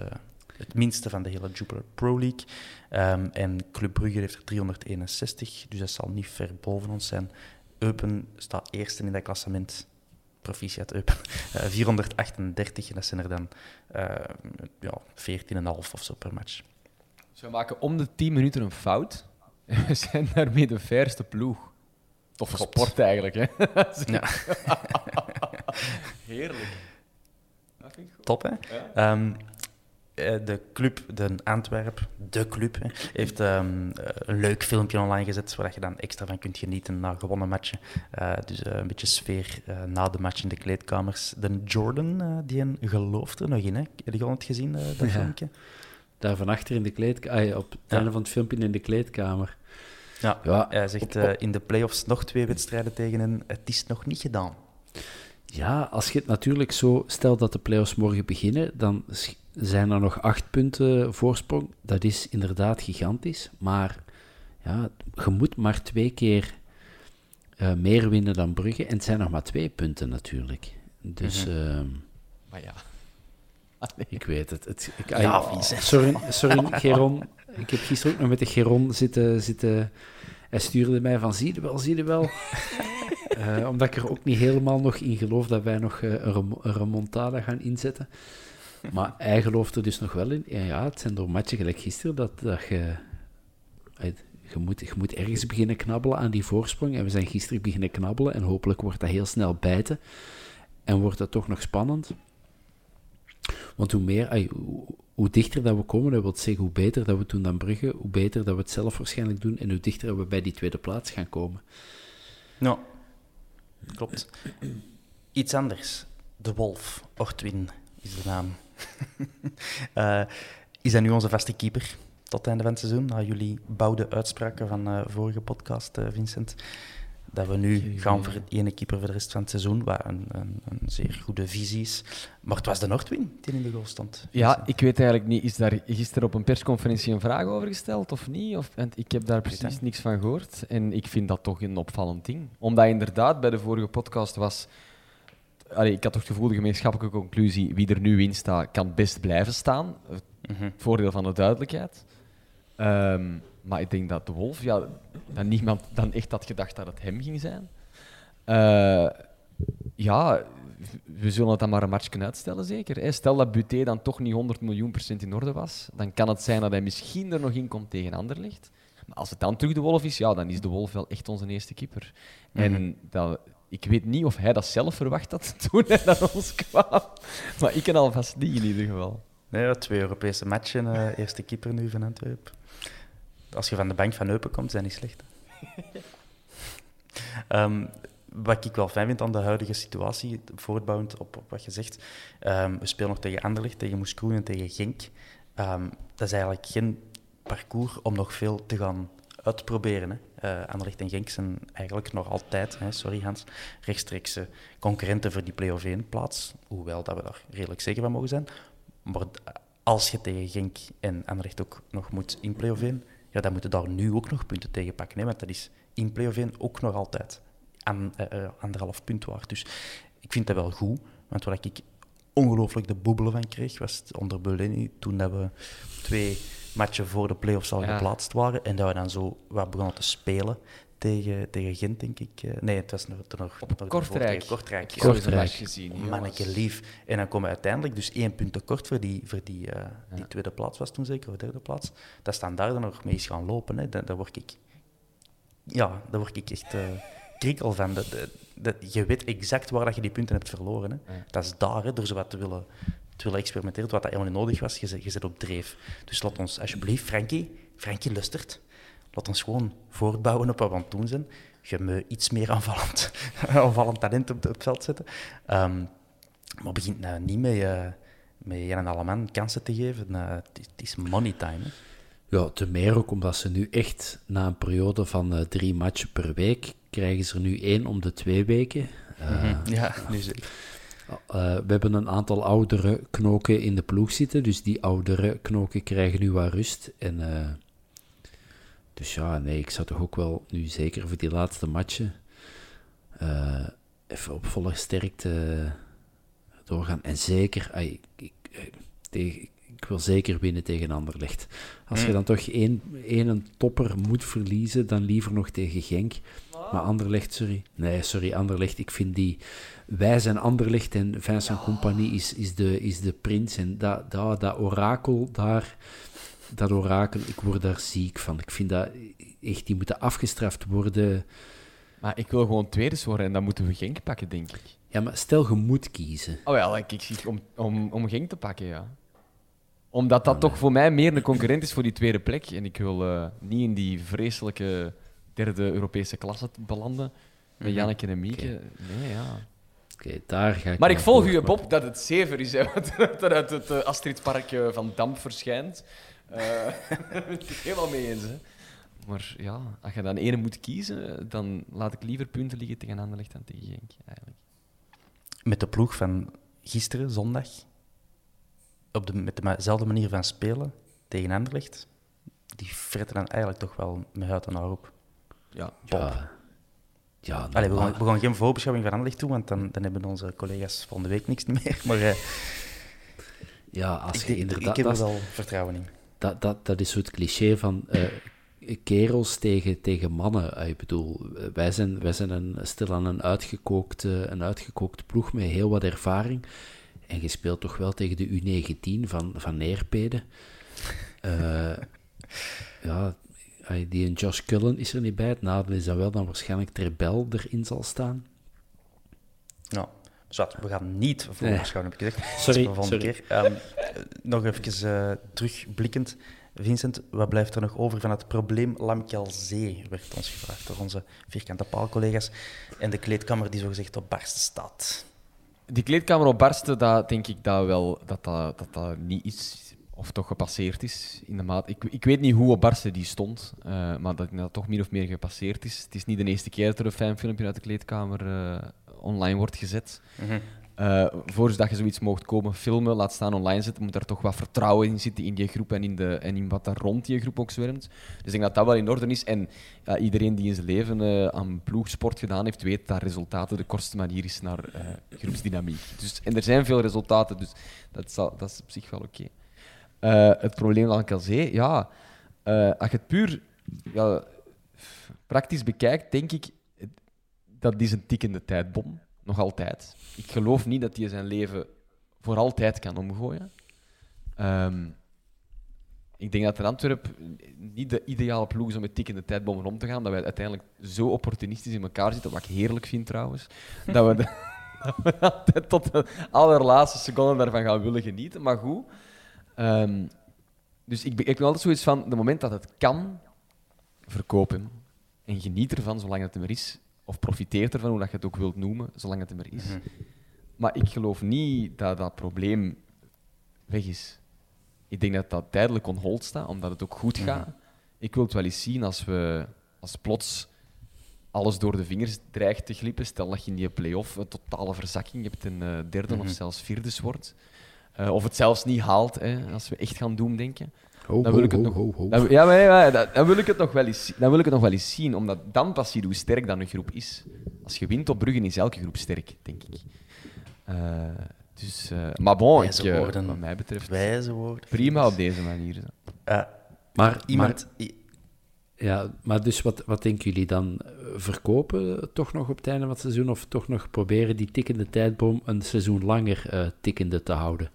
het minste van de hele Jupiler Pro League. Ehm, en Club Brugge heeft er 361, dus dat zal niet ver boven ons zijn. Eupen staat eerste in dat klassement. Proficiat Eupen. Eh, 438, en dat zijn er dan eh ja, 14,5 of zo per match. Dus we maken om de 10 minuten een fout. En we zijn daarmee de fairste ploeg. Of Klopt. sport eigenlijk, hè? Ja. Heerlijk. Top, hè? Ehm, eh, de club, de Antwerp, de club, heeft ehm, eh, een leuk filmpje online gezet waar je dan extra van kunt genieten na gewonnen matchen. Eh, dus eh, een beetje sfeer eh, na de match in de kleedkamers. De Jordan, eh, die een gelooft er nog in, hè? Heb je al het gezien, eh, dat Ja. filmpje? Daar van achter in de kleedkamer, op het Ja. einde van het filmpje in de kleedkamer. Ja. Ja, Hij zegt op- eh, op- in de play-offs nog twee wedstrijden tegen hen. Het is nog niet gedaan. Ja, als je het natuurlijk zo stelt dat de play-offs morgen beginnen, dan zijn er nog acht punten voorsprong. Dat is inderdaad gigantisch. Maar ja, je moet maar twee keer eh, meer winnen dan Brugge. En het zijn nog maar twee punten natuurlijk. Dus ehm, Maar ja. ik weet het. het ik, Ja, sorry, sorry, Geron. Ik heb gisteren ook nog met de Geron zitten, zitten... Hij stuurde mij van, zie je wel, zie je wel. Eh, omdat ik er ook niet helemaal nog in geloof dat wij nog eh, een, remo- een remontada gaan inzetten. Maar hij gelooft er dus nog wel in. Ja, het zijn door matchen gelijk gisteren dat, dat je... eh, je moet, je moet ergens beginnen knabbelen aan die voorsprong. En we zijn gisteren beginnen knabbelen en hopelijk wordt dat heel snel bijten. En wordt dat toch nog spannend. Want hoe meer, hoe, dichter dat we komen, dat wil zeggen hoe beter dat we doen dan Brugge, hoe beter dat we het zelf waarschijnlijk doen en hoe dichter we bij die tweede plaats gaan komen. Ja, klopt. Iets anders. De Wolf, Ortwin is de naam. Eh, is hij nu onze vaste keeper tot het einde van het seizoen? Na jullie bouwde uitspraken van uh, vorige podcast, uh, Vincent. Dat we nu gaan voor het ene keeper voor de rest van het seizoen, wat een, een, een zeer goede visie is. Maar het was de Noordwin die in de goal stond. Ja, ik weet eigenlijk niet, is daar gisteren op een persconferentie een vraag over gesteld of niet? Of, en ik heb daar precies niks van gehoord. En ik vind dat toch een opvallend ding. Omdat inderdaad bij de vorige podcast was... Allee, ik had toch het gevoel, de gemeenschappelijke conclusie, wie er nu in staat, kan best blijven staan. Het Mhm. voordeel van de duidelijkheid. Ehm, maar ik denk dat de Wolf, ja, dat niemand dan echt had gedacht dat het hem ging zijn. Eh, ja, we zullen het dan maar een match kunnen uitstellen, zeker. Stel dat Buté dan toch niet 100 miljoen procent in orde was, dan kan het zijn dat hij misschien er nog in komt tegen Anderlecht. Maar als het dan terug de Wolf is, ja, dan is de Wolf wel echt onze eerste keeper. En dat, ik weet niet of hij dat zelf verwacht had toen hij naar ons kwam. Maar ik kan alvast niet in ieder geval. Nee, twee Europese matchen, eh, eerste keeper nu van Antwerpen. Als je van de bank van Eupen komt, zijn die slecht. Ehm, wat ik wel fijn vind aan de huidige situatie, voortbouwend op, op wat je zegt, ehm, we spelen nog tegen Anderlecht, tegen Moeskroen en tegen Genk. Ehm, dat is eigenlijk geen parcours om nog veel te gaan uitproberen. Hè. Anderlecht en Genk zijn eigenlijk nog altijd, hè, sorry Hans, rechtstreeks eh, concurrenten voor die play-off 1-plaats. Hoewel dat we daar redelijk zeker van mogen zijn. Maar als je tegen Genk en Anderlecht ook nog moet in play-off 1, ja, dan moeten daar nu ook nog punten tegen pakken. Hè, want dat is in play-off 1 ook nog altijd aan, eh, eh, anderhalf punt waard. Dus ik vind dat wel goed. Want waar ik ongelooflijk de boebelen van kreeg, was onder Beleni, toen dat we twee matchen voor de play-offs al Ja. geplaatst waren. En dat we dan zo wat begonnen te spelen tegen, tegen Gent, denk ik. Eh, Nee, het was nog, nog, Kortrijk. tegen Kortrijk. Zo'n Kortrijk. gezien. Manneke lief. En dan komen we uiteindelijk dus één punt tekort voor die, voor die, eh, die tweede plaats was toen zeker, of derde plaats. Dat staan daar dan nog mee is gaan lopen. Hè. Daar, daar word ik... Ja, daar word ik echt eh krikkel van. Dat, dat, dat- je weet exact waar dat je die punten hebt verloren. Hè. Dat is daar, hè, door zo wat te willen, te willen experimenteren, wat dat helemaal niet nodig was. Je zit, je zit op dreef. Dus laat ons alsjeblieft, Frankie, Frankie lustert. Laat ons gewoon voortbouwen op wat we aan het doen zijn. Je moet iets meer aanvallend, aanvallend talent op, het veld zetten. Ehm, maar begint nou niet met, eh met Jan en Alleman kansen te geven. Nou, het, is, het is money time. Hè. Ja, te meer ook omdat ze nu echt na een periode van eh, drie matchen per week, krijgen ze er nu één om de twee weken. Eh, Ja, nu zeker. Eh, we hebben een aantal oudere knoken in de ploeg zitten, dus die oudere knoken krijgen nu wat rust. En, eh, dus ja, nee, ik zou toch ook wel nu zeker voor die laatste matchen eh, even op volle sterkte doorgaan. En zeker, ik, ik, wil zeker winnen tegen Anderlecht. Als je dan toch één, één topper moet verliezen, dan liever nog tegen Genk. Maar Anderlecht, sorry. Nee, sorry, Anderlecht. Ik vind die... Wij zijn Anderlecht en Vincent Compagnie is, is, de, is de prins. En dat, dat, dat orakel daar... Dat orakel, ik word daar ziek van. Ik vind dat echt... Die moeten afgestraft worden. Maar ik wil gewoon tweede worden en dan moeten we Genk pakken, denk ik. Ja, maar stel je moet kiezen. Oh ja, ik, ik zie om, om, om Genk te pakken, ja. Omdat dat toch voor mij meer een concurrent is voor die tweede plek. En ik wil eh, niet in die vreselijke derde Europese klasse belanden. Met Janneke en Mieke. Nee, ja. Oké, daar ga ik Maar ik volg u, Bob, dat het zever is, hè, er er uit het eh, Astridpark eh, van Damp verschijnt. Eh ben ik het helemaal mee eens. Hè. Maar ja, als je dan ene moet kiezen, dan laat ik liever punten liggen tegen Anderlecht dan tegen Genk, eigenlijk. Met de ploeg van gisteren, zondag, op de, met dezelfde manier van spelen tegen Anderlecht, die fretten dan eigenlijk toch wel met huid en haar op. Ja, Ja, ja Allee, we, gaan, we gaan geen voorbeschouwing van Anderlecht doen, want dan, dan hebben onze collega's volgende week niks meer. Maar eh, ja, als ik, je inderdaad... ik heb er dat- wel vertrouwen in. dat, dat, dat is zo het cliché van eh, kerels tegen, tegen mannen. Eh, Ik bedoel, wij zijn, wij zijn een, stilaan een uitgekookte, een uitgekookte ploeg met heel wat ervaring. En je speelt toch wel tegen de U19 van, van Neerpede. Eh, ja, die en Josh Cullen is er niet bij. Het nadeel is dat wel dan waarschijnlijk Terbel erin zal staan. Nou, zwart, we gaan niet Nee. voorbeschouwen, heb ik gezegd. Sorry, sorry. keer. Ehm, eh, nog even eh, terugblikkend. Vincent, wat blijft er nog over van het probleem Lamkelzee? Werd ons gevraagd door onze vierkante paalcollega's. En de kleedkamer die zogezegd op barst staat. Die kleedkamer op barsten, dat denk ik dat wel dat dat, dat, dat niet is, of toch gepasseerd is. In de maat. Ik, ik weet niet hoe op barsten die stond, eh, maar dat dat toch min of meer gepasseerd is. Het is niet de eerste keer dat er een fijn filmpje uit de kleedkamer eh, online wordt gezet. Eh voordat je zoiets mocht komen filmen, laat staan online zetten, moet er toch wat vertrouwen in zitten in die groep en in, de, en in wat daar rond die groep ook zwermt. Dus ik denk dat dat wel in orde is. En iedereen die in zijn leven aan ploegsport gedaan heeft, weet dat resultaten de kortste manier is naar groepsdynamiek. Dus, en er zijn veel resultaten, dus dat, zal, dat is op zich wel oké. Eh, het probleem van Calzee, ja, eh, als je het puur ja, praktisch bekijkt, denk ik, dat is een tikkende tijdbom. Nog altijd. Ik geloof niet dat hij zijn leven voor altijd kan omgooien. Ehm, ik denk dat in Antwerpen niet de ideale ploeg is om met tikkende tijdbommen om te gaan. Dat wij uiteindelijk zo opportunistisch in elkaar zitten, wat ik heerlijk vind trouwens. dat, we de- dat we altijd tot de allerlaatste seconde daarvan gaan willen genieten. Maar goed. Ehm, dus ik, ben- ik ben altijd zoiets van, het moment dat het kan, verkoop hem. En geniet ervan zolang het er maar is. Of profiteer ervan, hoe dat je het ook wilt noemen, zolang het er maar is. Maar ik geloof niet dat dat probleem weg is. Ik denk dat dat tijdelijk on hold staat, omdat het ook goed gaat. Ik wil het wel eens zien als we als plots alles door de vingers dreigt te glippen. Stel dat je in die play-off een totale verzakking hebt en eh, derde of zelfs vierdes wordt. Eh, of het zelfs niet haalt, hè, als we echt gaan doemdenken. Ho, Dan wil ho, ik het ho, nog- ho, ho. Dan, ja, maar, dan wil ik het nog wel eens, dan wil ik het nog wel eens zien, omdat dan pas zie je hoe sterk dan een groep is. Als je wint op Brugge is elke groep sterk, denk ik. Eh, dus, eh, maar bon, ik, Wijze woorden. wat mij betreft, Wijze woorden. prima op deze manier. zo. Eh, Maar, iemand... maar, ja, maar dus wat, wat denken jullie dan? Verkopen toch nog op het einde van het seizoen? Of toch nog proberen die tikkende tijdboom een seizoen langer eh, tikkende te houden?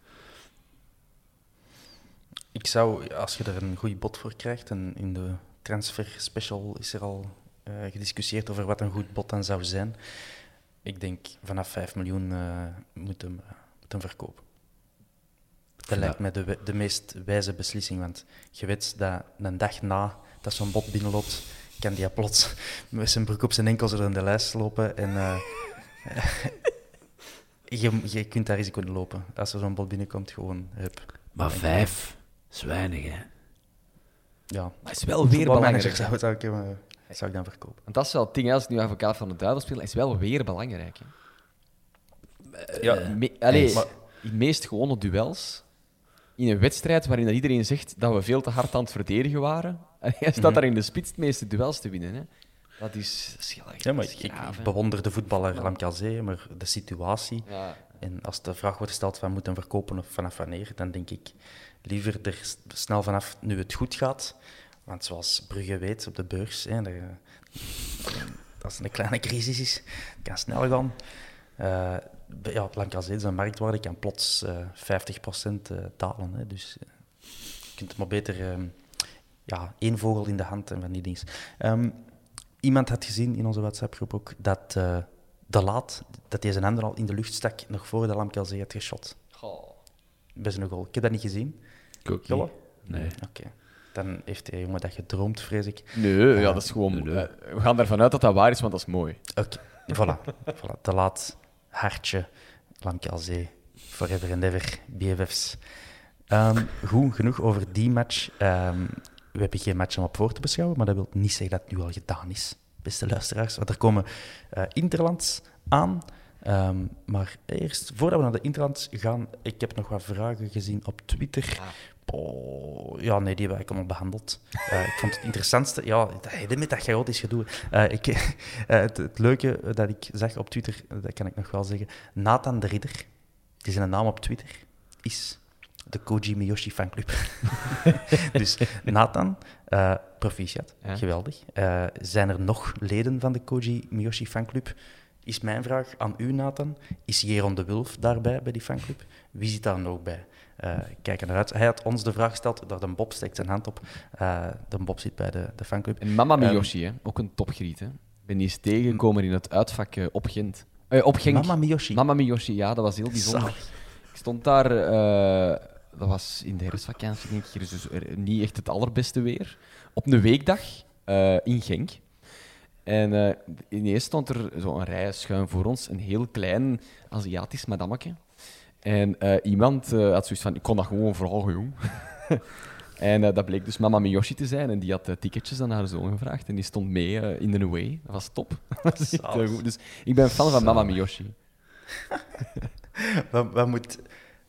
Ik zou, als je er een goed bod voor krijgt, en in de transfer special is er al eh, gediscussieerd over wat een goed bod dan zou zijn. Ik denk vanaf 5 miljoen eh moet, hem, eh, moet hem verkopen. Dat Ja. lijkt mij de, de meest wijze beslissing, want je weet dat een dag na dat zo'n bod binnenloopt, kan die plots met zijn broek op zijn enkels er in de lijst lopen en je, je kunt daar risico in lopen. Als er zo'n bod binnenkomt, gewoon hup. Maar vijf is weinig, hè? Ja, Maar het is wel weer belangrijk. Zou, zou, ik, hem, eh, zou ik dan verkopen. Want dat is wel het ding, als ik nu advocaat van de duivel speel, is wel weer belangrijk. Hè. Ja, Me- allee, maar- in de meest gewone duels, in een wedstrijd waarin dat iedereen zegt dat we veel te hard aan het verdedigen waren, en hij staat daar in de spits de meeste duels te winnen. Hè. Dat is, erg- ja, maar ik, bewonder de voetballer Lamkelzee, maar de situatie. Ja. En als de vraag wordt gesteld van moet hem verkopen of vanaf wanneer, dan denk ik liever er snel vanaf nu het goed gaat. Want zoals Brugge weet op de beurs, hè, dat, als het een kleine crisis is, het kan snel gaan. Eh ja, Lamkelzee, zijn marktwaarde kan plots eh 50% eh, dalen. Hè, dus eh, je kunt maar beter ehm, ja, één vogel in de hand en van die dingen. Ehm, iemand had gezien in onze WhatsApp-groep ook dat eh, de laat, dat hij zijn handen al in de lucht stak nog voor de Lamkelzee had geschot. Goh. Bij zijn goal. Ik heb dat niet gezien. Ik ook Jolle? niet. Nee. Oké. Dan heeft hij jongen dat gedroomd, vrees ik. Nee, ja, dat is gewoon... nee, eh, we gaan ervan uit dat dat waar is, want dat is mooi. Oké, voilà. voilà. De laat, hartje, Lamkelzee, forever and ever, BFF's. Ehm, goed, genoeg over die match. Ehm, we hebben geen match om op voor te beschouwen, maar dat wil niet zeggen dat het nu al gedaan is, beste luisteraars. Want er komen eh, Interlands aan. Ehm, maar eerst, voordat we naar de Interlands gaan, ik heb nog wat vragen gezien op Twitter. Oh, ja, nee, die hebben ik allemaal behandeld. Eh, ik vond het interessantste... Ja, dat- met dat chaotisch gedoe. Eh, ik, eh, het, het leuke dat ik zag op Twitter, dat kan ik nog wel zeggen. Nathan de Ridder, die zijn naam op Twitter is de Koji Miyoshi fanclub. dus Nathan, proficiat, Ja. geweldig. Zijn er nog leden van de Koji Miyoshi fanclub? Is mijn vraag aan u, Nathan. Is Jeroen de Wulf daarbij, bij die fanclub? Wie zit daar nog bij? Eh, kijken naar uit. Hij had ons de vraag gesteld, door de Bob steekt zijn hand op. Eh, de Bob zit bij de, de fanclub. En Mama Ehm, Miyoshi, hè? ook een topgriet. Hè? Ik ben die eens tegengekomen in het uitvak eh, op Gent. Eh, op Genk. Mama Miyoshi. Mama Miyoshi, ja, dat was heel bijzonder. Ik stond daar, dat was in de herfstvakantie, denk ik, dus er- niet echt het allerbeste weer. Op een weekdag in Genk. En eh, ineens stond er zo'n rij schuin voor ons, een heel klein Aziatisch madammeke. En eh, iemand eh, had zoiets van, ik kon dat gewoon vragen, jong. en eh, dat bleek dus Mama Miyoshi te zijn. En die had ticketjes aan haar zoon gevraagd. En die stond mee in de away. Dat was top. dat goed. Dus ik ben fan van Mama Miyoshi. Wat, wat moet...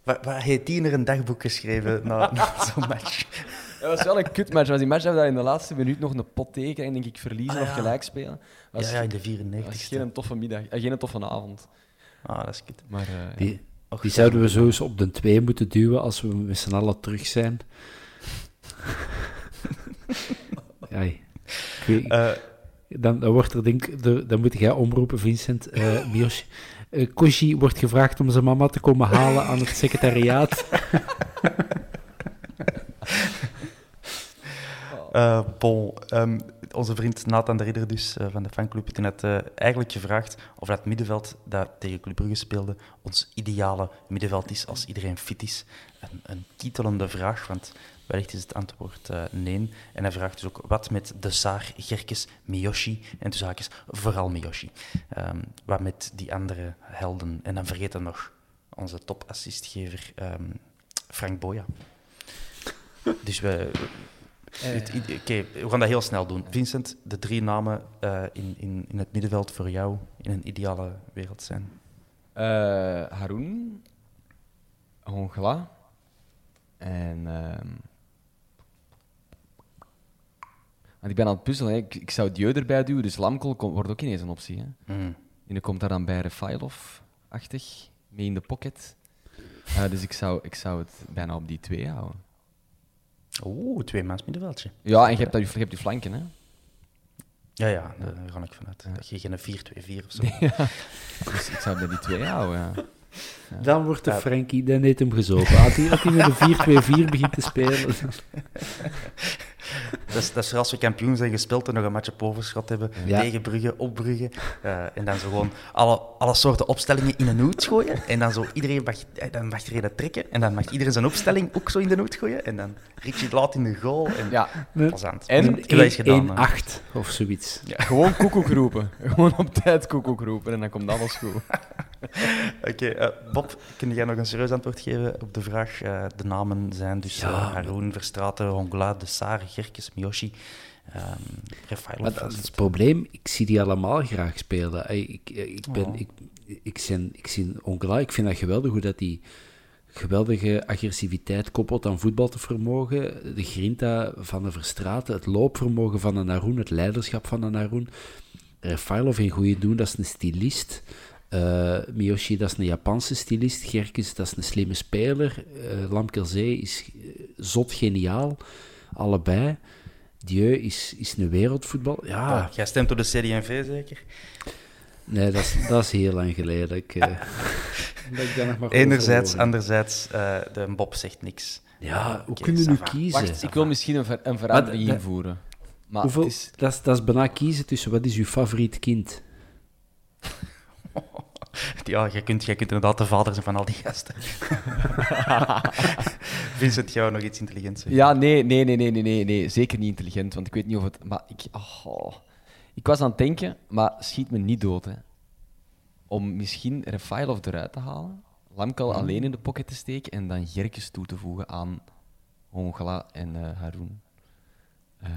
Wat, wat heeft die er een dagboek geschreven na, na zo'n match? Dat was wel een kutmatch. Was die match hebben we daar in de laatste minuut nog een pot tegen en denk ik verliezen Ah, of gelijk spelen. Was, Ja, ja, in de dat was 94 geen toffe middag, geen toffe avond. Ah, dat is kut. Maar. Die, Och, die zouden we zo eens op de 2 moeten duwen als we met z'n allen terug zijn. ja, ik weet- Eh, dan, dan wordt er denk ik- de- dan moet jij omroepen, Vincent. eh Miyoshi. Eh, Koji wordt gevraagd om zijn mama te komen halen aan het secretariaat. Eh, bon, ehm, onze vriend Nathan de Ridder dus, eh, van de fanclub heeft net eh, eigenlijk gevraagd of dat middenveld dat tegen Club Brugge speelde ons ideale middenveld is als iedereen fit is. Een, een kietelende vraag, want wellicht is het antwoord eh, nee. En hij vraagt dus ook wat met de Saar, Gerkes, Miyoshi en tussen haakjes vooral Miyoshi. Ehm, wat met die andere helden. En dan vergeten nog onze topassistgever ehm, Frank Boya. Dus we, ide- Oké, we gaan dat heel snel doen. Vincent, de drie namen eh, in, in, in het middenveld voor jou in een ideale wereld zijn. Eh, Haroun, Hongla en. ehm want ik ben aan het puzzelen. Hè. Ik, ik zou Dieu erbij duwen, dus Lamkel komt- wordt ook ineens een optie. Hè. Mm. En dan komt daar dan bij Refailov-achtig, mee in de pocket. Eh, dus ik zou, ik zou het bijna op die twee houden. Oeh, twee middenveldje. Ja, en je hebt, dat, je hebt die flanken, hè? Ja, ja, daar ga ik vanuit. Dat je geen 4-2-4 of zo. Dus ik zou bij die twee houden, ja. Dan wordt de Frankie, dan heeft hem gezopen. Als hij, als hij met een 4-2-4 begint te spelen. Dat is, dat is als we kampioen zijn gespeeld en nog een match op overschot hebben Ja. tegen Brugge, op Brugge. eh, en dan zo gewoon alle, alle soorten opstellingen in een hoed gooien. En dan zo iedereen mag, eh, dan mag iedereen dat trekken. En dan mag iedereen zijn opstelling ook zo in de hoed gooien. En dan Richie laat in de goal. En Ja, plezant. En ik heb dat eens gedaan. hè. 1-8 of zoiets. gewoon koekoek roepen. Gewoon op tijd koekoek roepen en dan komt alles goed. Oké, eh, Bob, kun jij nog een serieus antwoord geven op de vraag? Eh, de namen zijn dus Ja, eh, Haroun, Verstraeten, Hongla, De Sar, Gerkes, Miyoshi, um, dat is het probleem, ik zie die allemaal graag spelen. Ey, Ik, ik, ben, Oh. ik, ik, zijn, ik zie Ongela, ik vind dat geweldig hoe dat die geweldige agressiviteit koppelt aan voetbalvermogen. De grinta van de Verstraten, het loopvermogen van een Naroen, het leiderschap van een Naroen. Refailov in goede doen, dat is een stylist. Eh, Miyoshi, dat is een Japanse stylist. Gerkes, dat is een slimme speler. Eh Lamkelzee is eh, zot geniaal. Allebei. Dieu is, is een wereldvoetbal. Ja, Ja, jij stemt op de CD&V zeker? nee, dat is, dat is heel lang geleden. Ik, dat ik daar nog maar Enerzijds, anderzijds, eh, de Bob zegt niks. Ja, hoe kunnen we nu kiezen? Wacht, ik wil misschien een, ver- een verandering invoeren. Maar Hoeveel, is... dat, is, dat is bijna kiezen tussen wat is uw favoriet kind. Ja, jij kunt, jij kunt inderdaad de vader zijn van al die gasten. Vincent, jij wou nog iets intelligents zeggen? Ja, nee, nee, nee, nee, nee, nee, zeker niet intelligent, want ik weet niet of het... Maar ik... Oh, ik was aan het denken, maar schiet me niet dood, hè. Om misschien Refailov eruit te halen, Lamkel alleen in de pocket te steken en dan Gerkes toe te voegen aan Hongla en eh Haroun. Eh,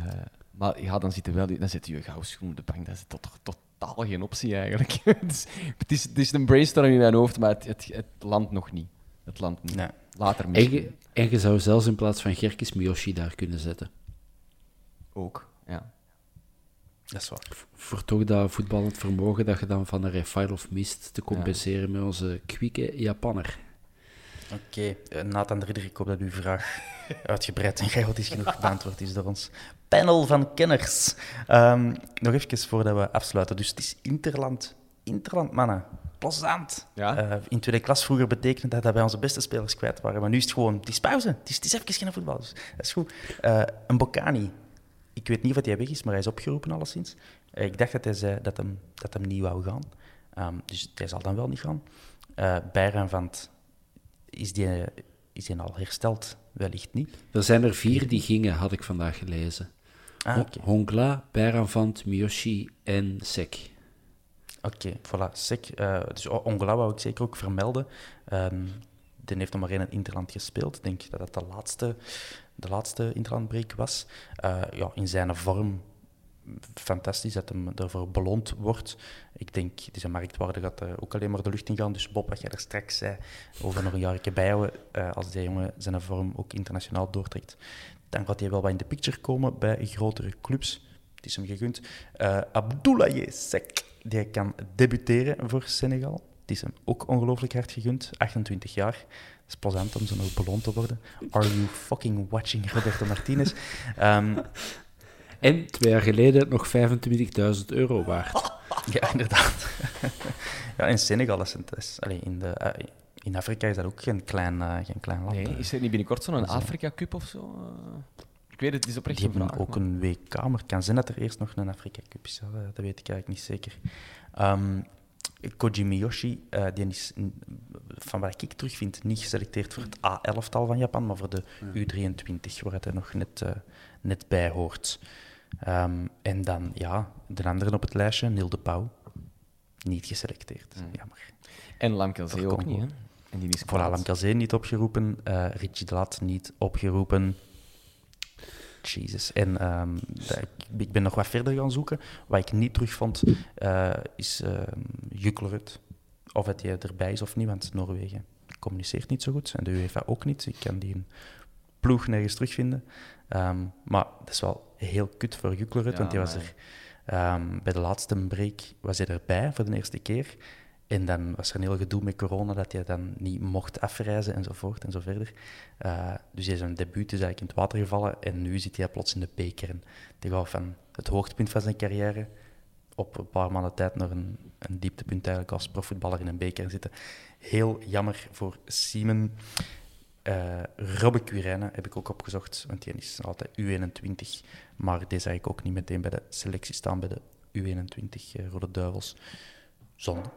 maar ja, dan zit er wel, dan zit je gauw schoen op de bank. Dat is tot, totaal geen optie eigenlijk. het, is, het, is, het is een brainstorm in mijn hoofd, maar het, het, het landt nog niet. Het landt niet. Nee. Later En misschien je, en je zou zelfs in plaats van Gerkes Miyoshi daar kunnen zetten. ook. Ja. Dat is waar. Voor toch dat voetballend vermogen dat je dan van een Refailov mist te compenseren met onze kwieke Japanner. Oké, eh, Nathan de Ridder, ik hoop dat uw vraag uitgebreid en chaotisch genoeg beantwoord is door ons panel van kenners. Ehm, nog even voordat we afsluiten. Dus het is Interland. Interland, mannen. plezant. Ja? Eh, in tweede klas vroeger betekende dat dat wij onze beste spelers kwijt waren. Maar nu is het gewoon, het is pauze. Het is, het is even geen voetbal. Dus dat is goed. Eh, een Bocani. Ik weet niet of hij weg is, maar hij is opgeroepen alleszins. Eh, ik dacht dat hij zei dat hem, dat hem niet wou gaan. Ehm, dus hij zal dan wel niet gaan. Bijran van het- is die, is die al hersteld? Wellicht niet. Er zijn er vier die gingen, had ik vandaag gelezen. Ah. Hongla, Bijranvant, Miyoshi en Sek. Oké, voilà. Sek, eh, dus Ongola wou ik zeker ook vermelden. Die heeft nog maar in het Interland gespeeld. Ik denk dat dat de laatste, de laatste Interlandbreak was. Eh, ja, in zijn vorm fantastisch dat hem daarvoor beloond wordt. Ik denk, zijn marktwaarde gaat er ook alleen maar de lucht in gaan. Dus Bob, wat jij er straks zei, over nog een jaar bijhouden, eh als die jongen zijn vorm ook internationaal doortrekt, dan gaat hij wel wat in de picture komen bij grotere clubs. Het is hem gegund. Eh Abdoulaye Sek, die kan debuteren voor Senegal. Het is hem ook ongelooflijk hard gegund. 28 jaar. Het is plezant om zo nog beloond te worden. Are you fucking watching Roberto Martinez? Ehm, En twee jaar geleden nog 25.000 euro waard. ja, inderdaad. ja, in Senegal is het... Is, allee, in, de, eh, in Afrika is dat ook geen klein, eh, geen klein land. Nee, is er niet binnenkort zo'n Zo. Afrika Cup of zo? Eh, ik weet het, het is oprecht Die hebben vraag. ook maar- een WK, maar het kan zijn dat er eerst nog een Afrika Cup is. Dat dat weet ik eigenlijk niet zeker. Ehm Koji Miyoshi, eh, die is, van wat ik terugvind, niet geselecteerd voor het A11-tal van Japan, maar voor de U23, waar hij nog net, eh, net bij hoort. Ehm, en dan, ja, de anderen op het lijstje, Neil de Pauw, niet geselecteerd. Mm. Jammer. En Lamkelzee ook niet, hè? En die is Voilà, kwaad. Lamkelzee niet opgeroepen, eh Richie de Laat niet opgeroepen. Jesus. En ehm, dat- ik, ben nog wat verder gaan zoeken. Wat ik niet terugvond, eh is ehm Juklerud. Of het hij erbij is of niet, want Noorwegen communiceert niet zo goed. En de UEFA ook niet. Ik kan die ploeg nergens terugvinden. Maar dat is wel heel kut voor Juklerud, Ja, want die was er ehm, bij de laatste break was hij erbij voor de eerste keer. En dan was er een heel gedoe met corona dat hij dan niet mocht afreizen enzovoort en zo verder. Eh, dus hij is een debuut is eigenlijk in het water gevallen en nu zit hij plots in de B-kern. Die gaat van het hoogtepunt van zijn carrière op een paar maanden tijd naar een, een dieptepunt eigenlijk als profvoetballer in een B-kern zitten. Heel jammer voor Siemen. Eh Robbe Quirijn heb ik ook opgezocht, want die is altijd U21, maar die zag ik ook niet meteen bij de selectie staan bij de U21 eh, Rode Duivels. Zonde.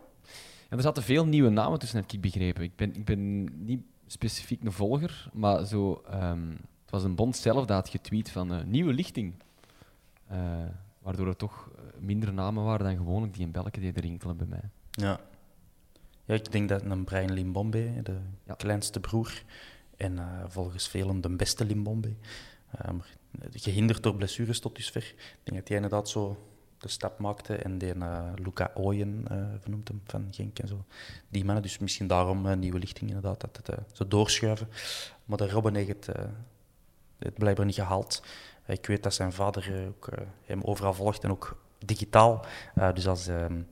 Ja, er zaten veel nieuwe namen tussen, heb ik begrepen. Ik ben, ik ben niet specifiek een volger, maar zo, ehm, het was een bond zelf dat had getweet van eh, nieuwe lichting. Waardoor er toch minder namen waren dan gewoonlijk die in België deden rinkelen bij mij. Ja. ja, ik denk dat een Brian Limbombe, de Ja. kleinste broer, en eh, volgens velen de beste Limbombe, eh, gehinderd door blessures tot dusver. Ik denk dat hij inderdaad zo de stap maakte en die eh, Luca Ooyen vernoemt hem van Genk en zo. Die mannen, dus misschien daarom nieuwe lichting inderdaad, dat het zo doorschuiven. Maar de Robben heeft het, het blijkbaar niet gehaald. Eh, ik weet dat zijn vader ook, hem overal volgt en ook digitaal. Dus als, ehm,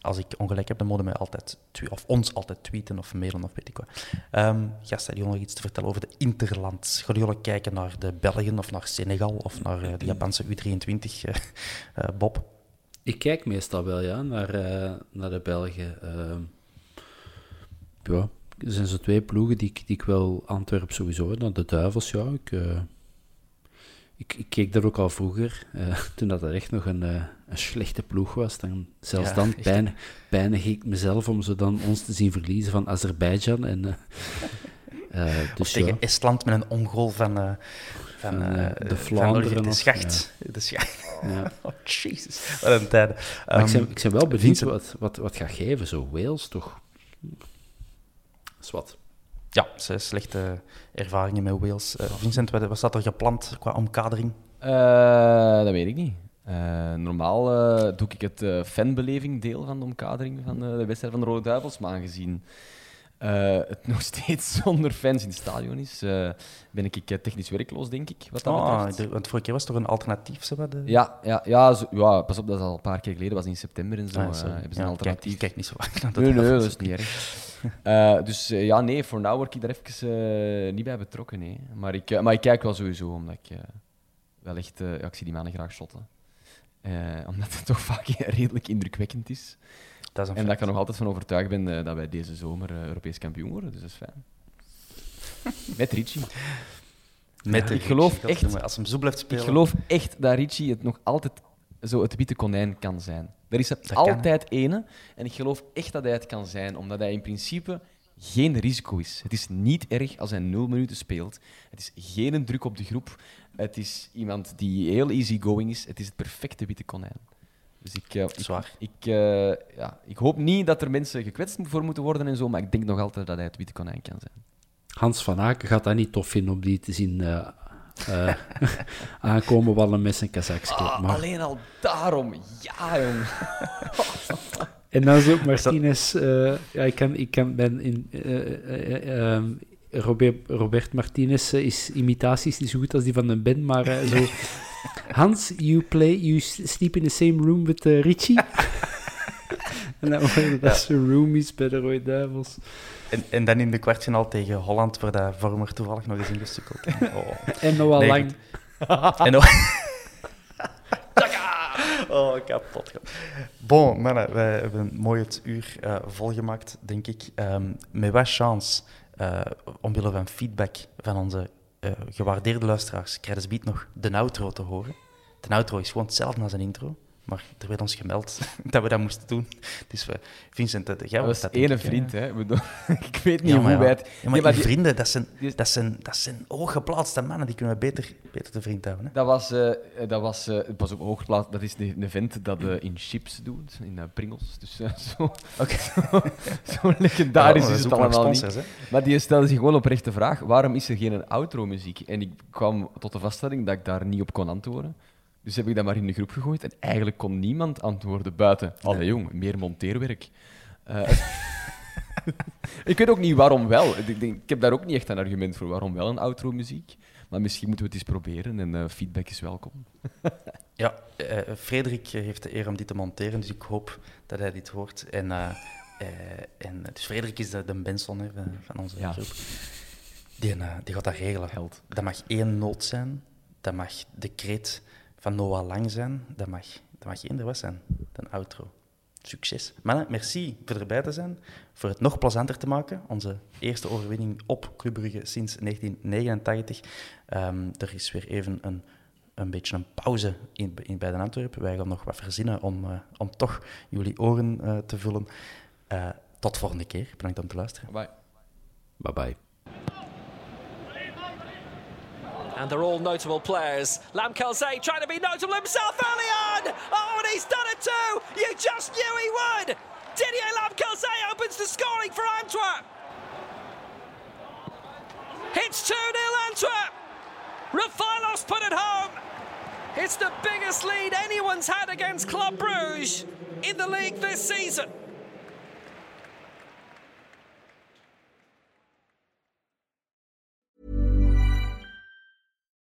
als ik ongelijk heb, dan moeten mij altijd of ons altijd tweeten of mailen of weet ik wat. Ehm gasten, die nog iets te vertellen over de Interland. Gaan jullie kijken naar de Belgen of naar Senegal of naar eh, de Japanse U23, eh, eh, Bob? Ik kijk meestal wel ja, naar, naar de Belgen. Ehm, ja, er zijn zo twee ploegen die, ik- die ik wel Antwerpen sowieso. Dan de Duivels, ja. Ik, ik, ik keek daar ook al vroeger, eh, toen dat er echt nog een, eh, een slechte ploeg was. Dan, zelfs Ja, dan pijn, pijnig ik mezelf om ze dan ons te zien verliezen van Azerbeidzjan. En, eh, dus tegen ja, Estland met een ongoal van, van, de Vlaanderen de Schacht. De Schacht. ja. Oh, jezus. Wat een ik, Ehm, ben, ik ben wel benieuwd wat, wat, wat gaat geven, zo Wales toch? Dat is wat. Ja, ze slechte ervaringen met Wales. Eh, Vincent, wat, staat er gepland qua omkadering? Eh, dat weet ik niet. Eh, normaal eh, doe ik het eh, fanbeleving deel van de omkadering van eh, de wedstrijd van de Rode Duivels. Maar aangezien eh, het nog steeds zonder fans in het stadion is, eh, ben ik eh, technisch werkloos, denk ik. Wat dat Ah, de- want vorige keer was er een alternatief, de- Ja, ja, ja, zo- ja, pas op, dat is al een paar keer geleden, was in september en zo. Ah, hebben ze Ja, een alternatief. Kijk, kijk niet zo vaak naar de Nee, nee, dat is niet erg. Dus ja, nee, voor nu word ik daar even niet bij betrokken. Nee. Maar, ik, maar ik kijk wel sowieso, omdat ik wel echt... ja, ik zie die mannen graag shotten. Omdat het toch vaak redelijk indrukwekkend is. Dat is een En dat ik er nog altijd van overtuigd ben eh, dat wij deze zomer eh, Europees kampioen worden. Dus dat is fijn. Met Ricci. Met ik geloof Ricci, echt- Als hem zo blijft Ik spelen. geloof echt dat Ricci het nog altijd zo het witte konijn kan zijn. Er is er kan, altijd ene. En ik geloof echt dat hij het kan zijn, omdat hij in principe geen risico is. Het is niet erg als hij nul minuten speelt. Het is geen druk op de groep. Het is iemand die heel easygoing is. Het is het perfecte witte konijn. Dus ik, eh, ik, Zwaar. ik, eh, ja, ik hoop niet dat er mensen gekwetst voor moeten worden en zo, maar ik denk nog altijd dat hij het witte konijn kan zijn. Hans van Aken gaat dat niet tof vinden om die te zien eh, eh, aankomen wallen met zijn kazakske. Ah, maar... alleen al daarom. Ja, jong. En dan is ook Martinez. eh, ja, ik, kan, ik kan, ben in. eh, eh, eh, ehm, Robert, Robert Martinez is imitaties niet zo goed als die van een Ben, maar zo. Hans, you play, you sleep in the same room with eh, Richie. en dan worden dat ze roomies bij de Rode Duivels. En, en dan in de kwartfinale tegen Holland, waar dat Vormer toevallig nog eens ingestukkeld. Oh. En Noah Nee, Lang. En ook... oh, kapot. Bon, mannen, wij hebben mooi het uur eh, volgemaakt, denk ik. Ehm, met wat chance, eh, omwille van feedback van onze eh, gewaardeerde luisteraars, krijgen ze biedt nog de outro te horen. De outro is gewoon hetzelfde als een intro, maar er werd ons gemeld dat we dat moesten doen. Dus we, Vincent, eh, jij Dat was was dat, ene vriend, hè. Ik weet niet Ja, hoe wij het... Ja, maar Ja, maar die vrienden, dat zijn, die- dat, zijn, dat zijn hooggeplaatste mannen, die kunnen we beter, beter te vriend houden. Hè? Dat was, eh, dat was eh, pas op hoogplaats. Dat is een, een vent dat in chips doet, in Pringles. Dus zo, Oké. zo legendarisch is het allemaal niet. hè. Maar die stelde zich gewoon oprecht de vraag: waarom is er geen outro-muziek? En ik kwam tot de vaststelling dat ik daar niet op kon antwoorden. Dus heb ik dat maar in de groep gegooid. En eigenlijk kon niemand antwoorden buiten. Allee, jong, meer monteerwerk. Eh, ik weet ook niet waarom wel. Ik, denk, ik heb daar ook niet echt een argument voor waarom wel een outro-muziek. Maar misschien moeten we het eens proberen en eh, feedback is welkom. Ja, eh, Frederik heeft de eer om dit te monteren, dus ik hoop dat hij dit hoort. En, en, dus Frederik is de, de Benson hè, van, onze Ja. groep. Die, die gaat dat regelen. Held. Dat mag één noot zijn, dat mag de kreet van Noah Lang zijn, dat mag, dat mag er was zijn, een outro. Succes. Mannen, merci voor erbij te zijn, voor het nog plezanter te maken. Onze eerste overwinning op Club Brugge sinds 1989. Ehm, er is weer even een, een beetje een pauze in, in, bij de Antwerpen. Wij gaan nog wat verzinnen om, eh, om toch jullie oren eh, te vullen. Eh, tot volgende keer. Bedankt om te luisteren. Bye. Bye bye. And they're all notable players. Lam trying to be notable himself early on. Oh, and he's done it too. You just knew he would. Didier Lam opens the scoring for Antwerp. It's 2 0 Antwerp. Rafaelos put it home. It's the biggest lead anyone's had against Club Bruges in the league this season.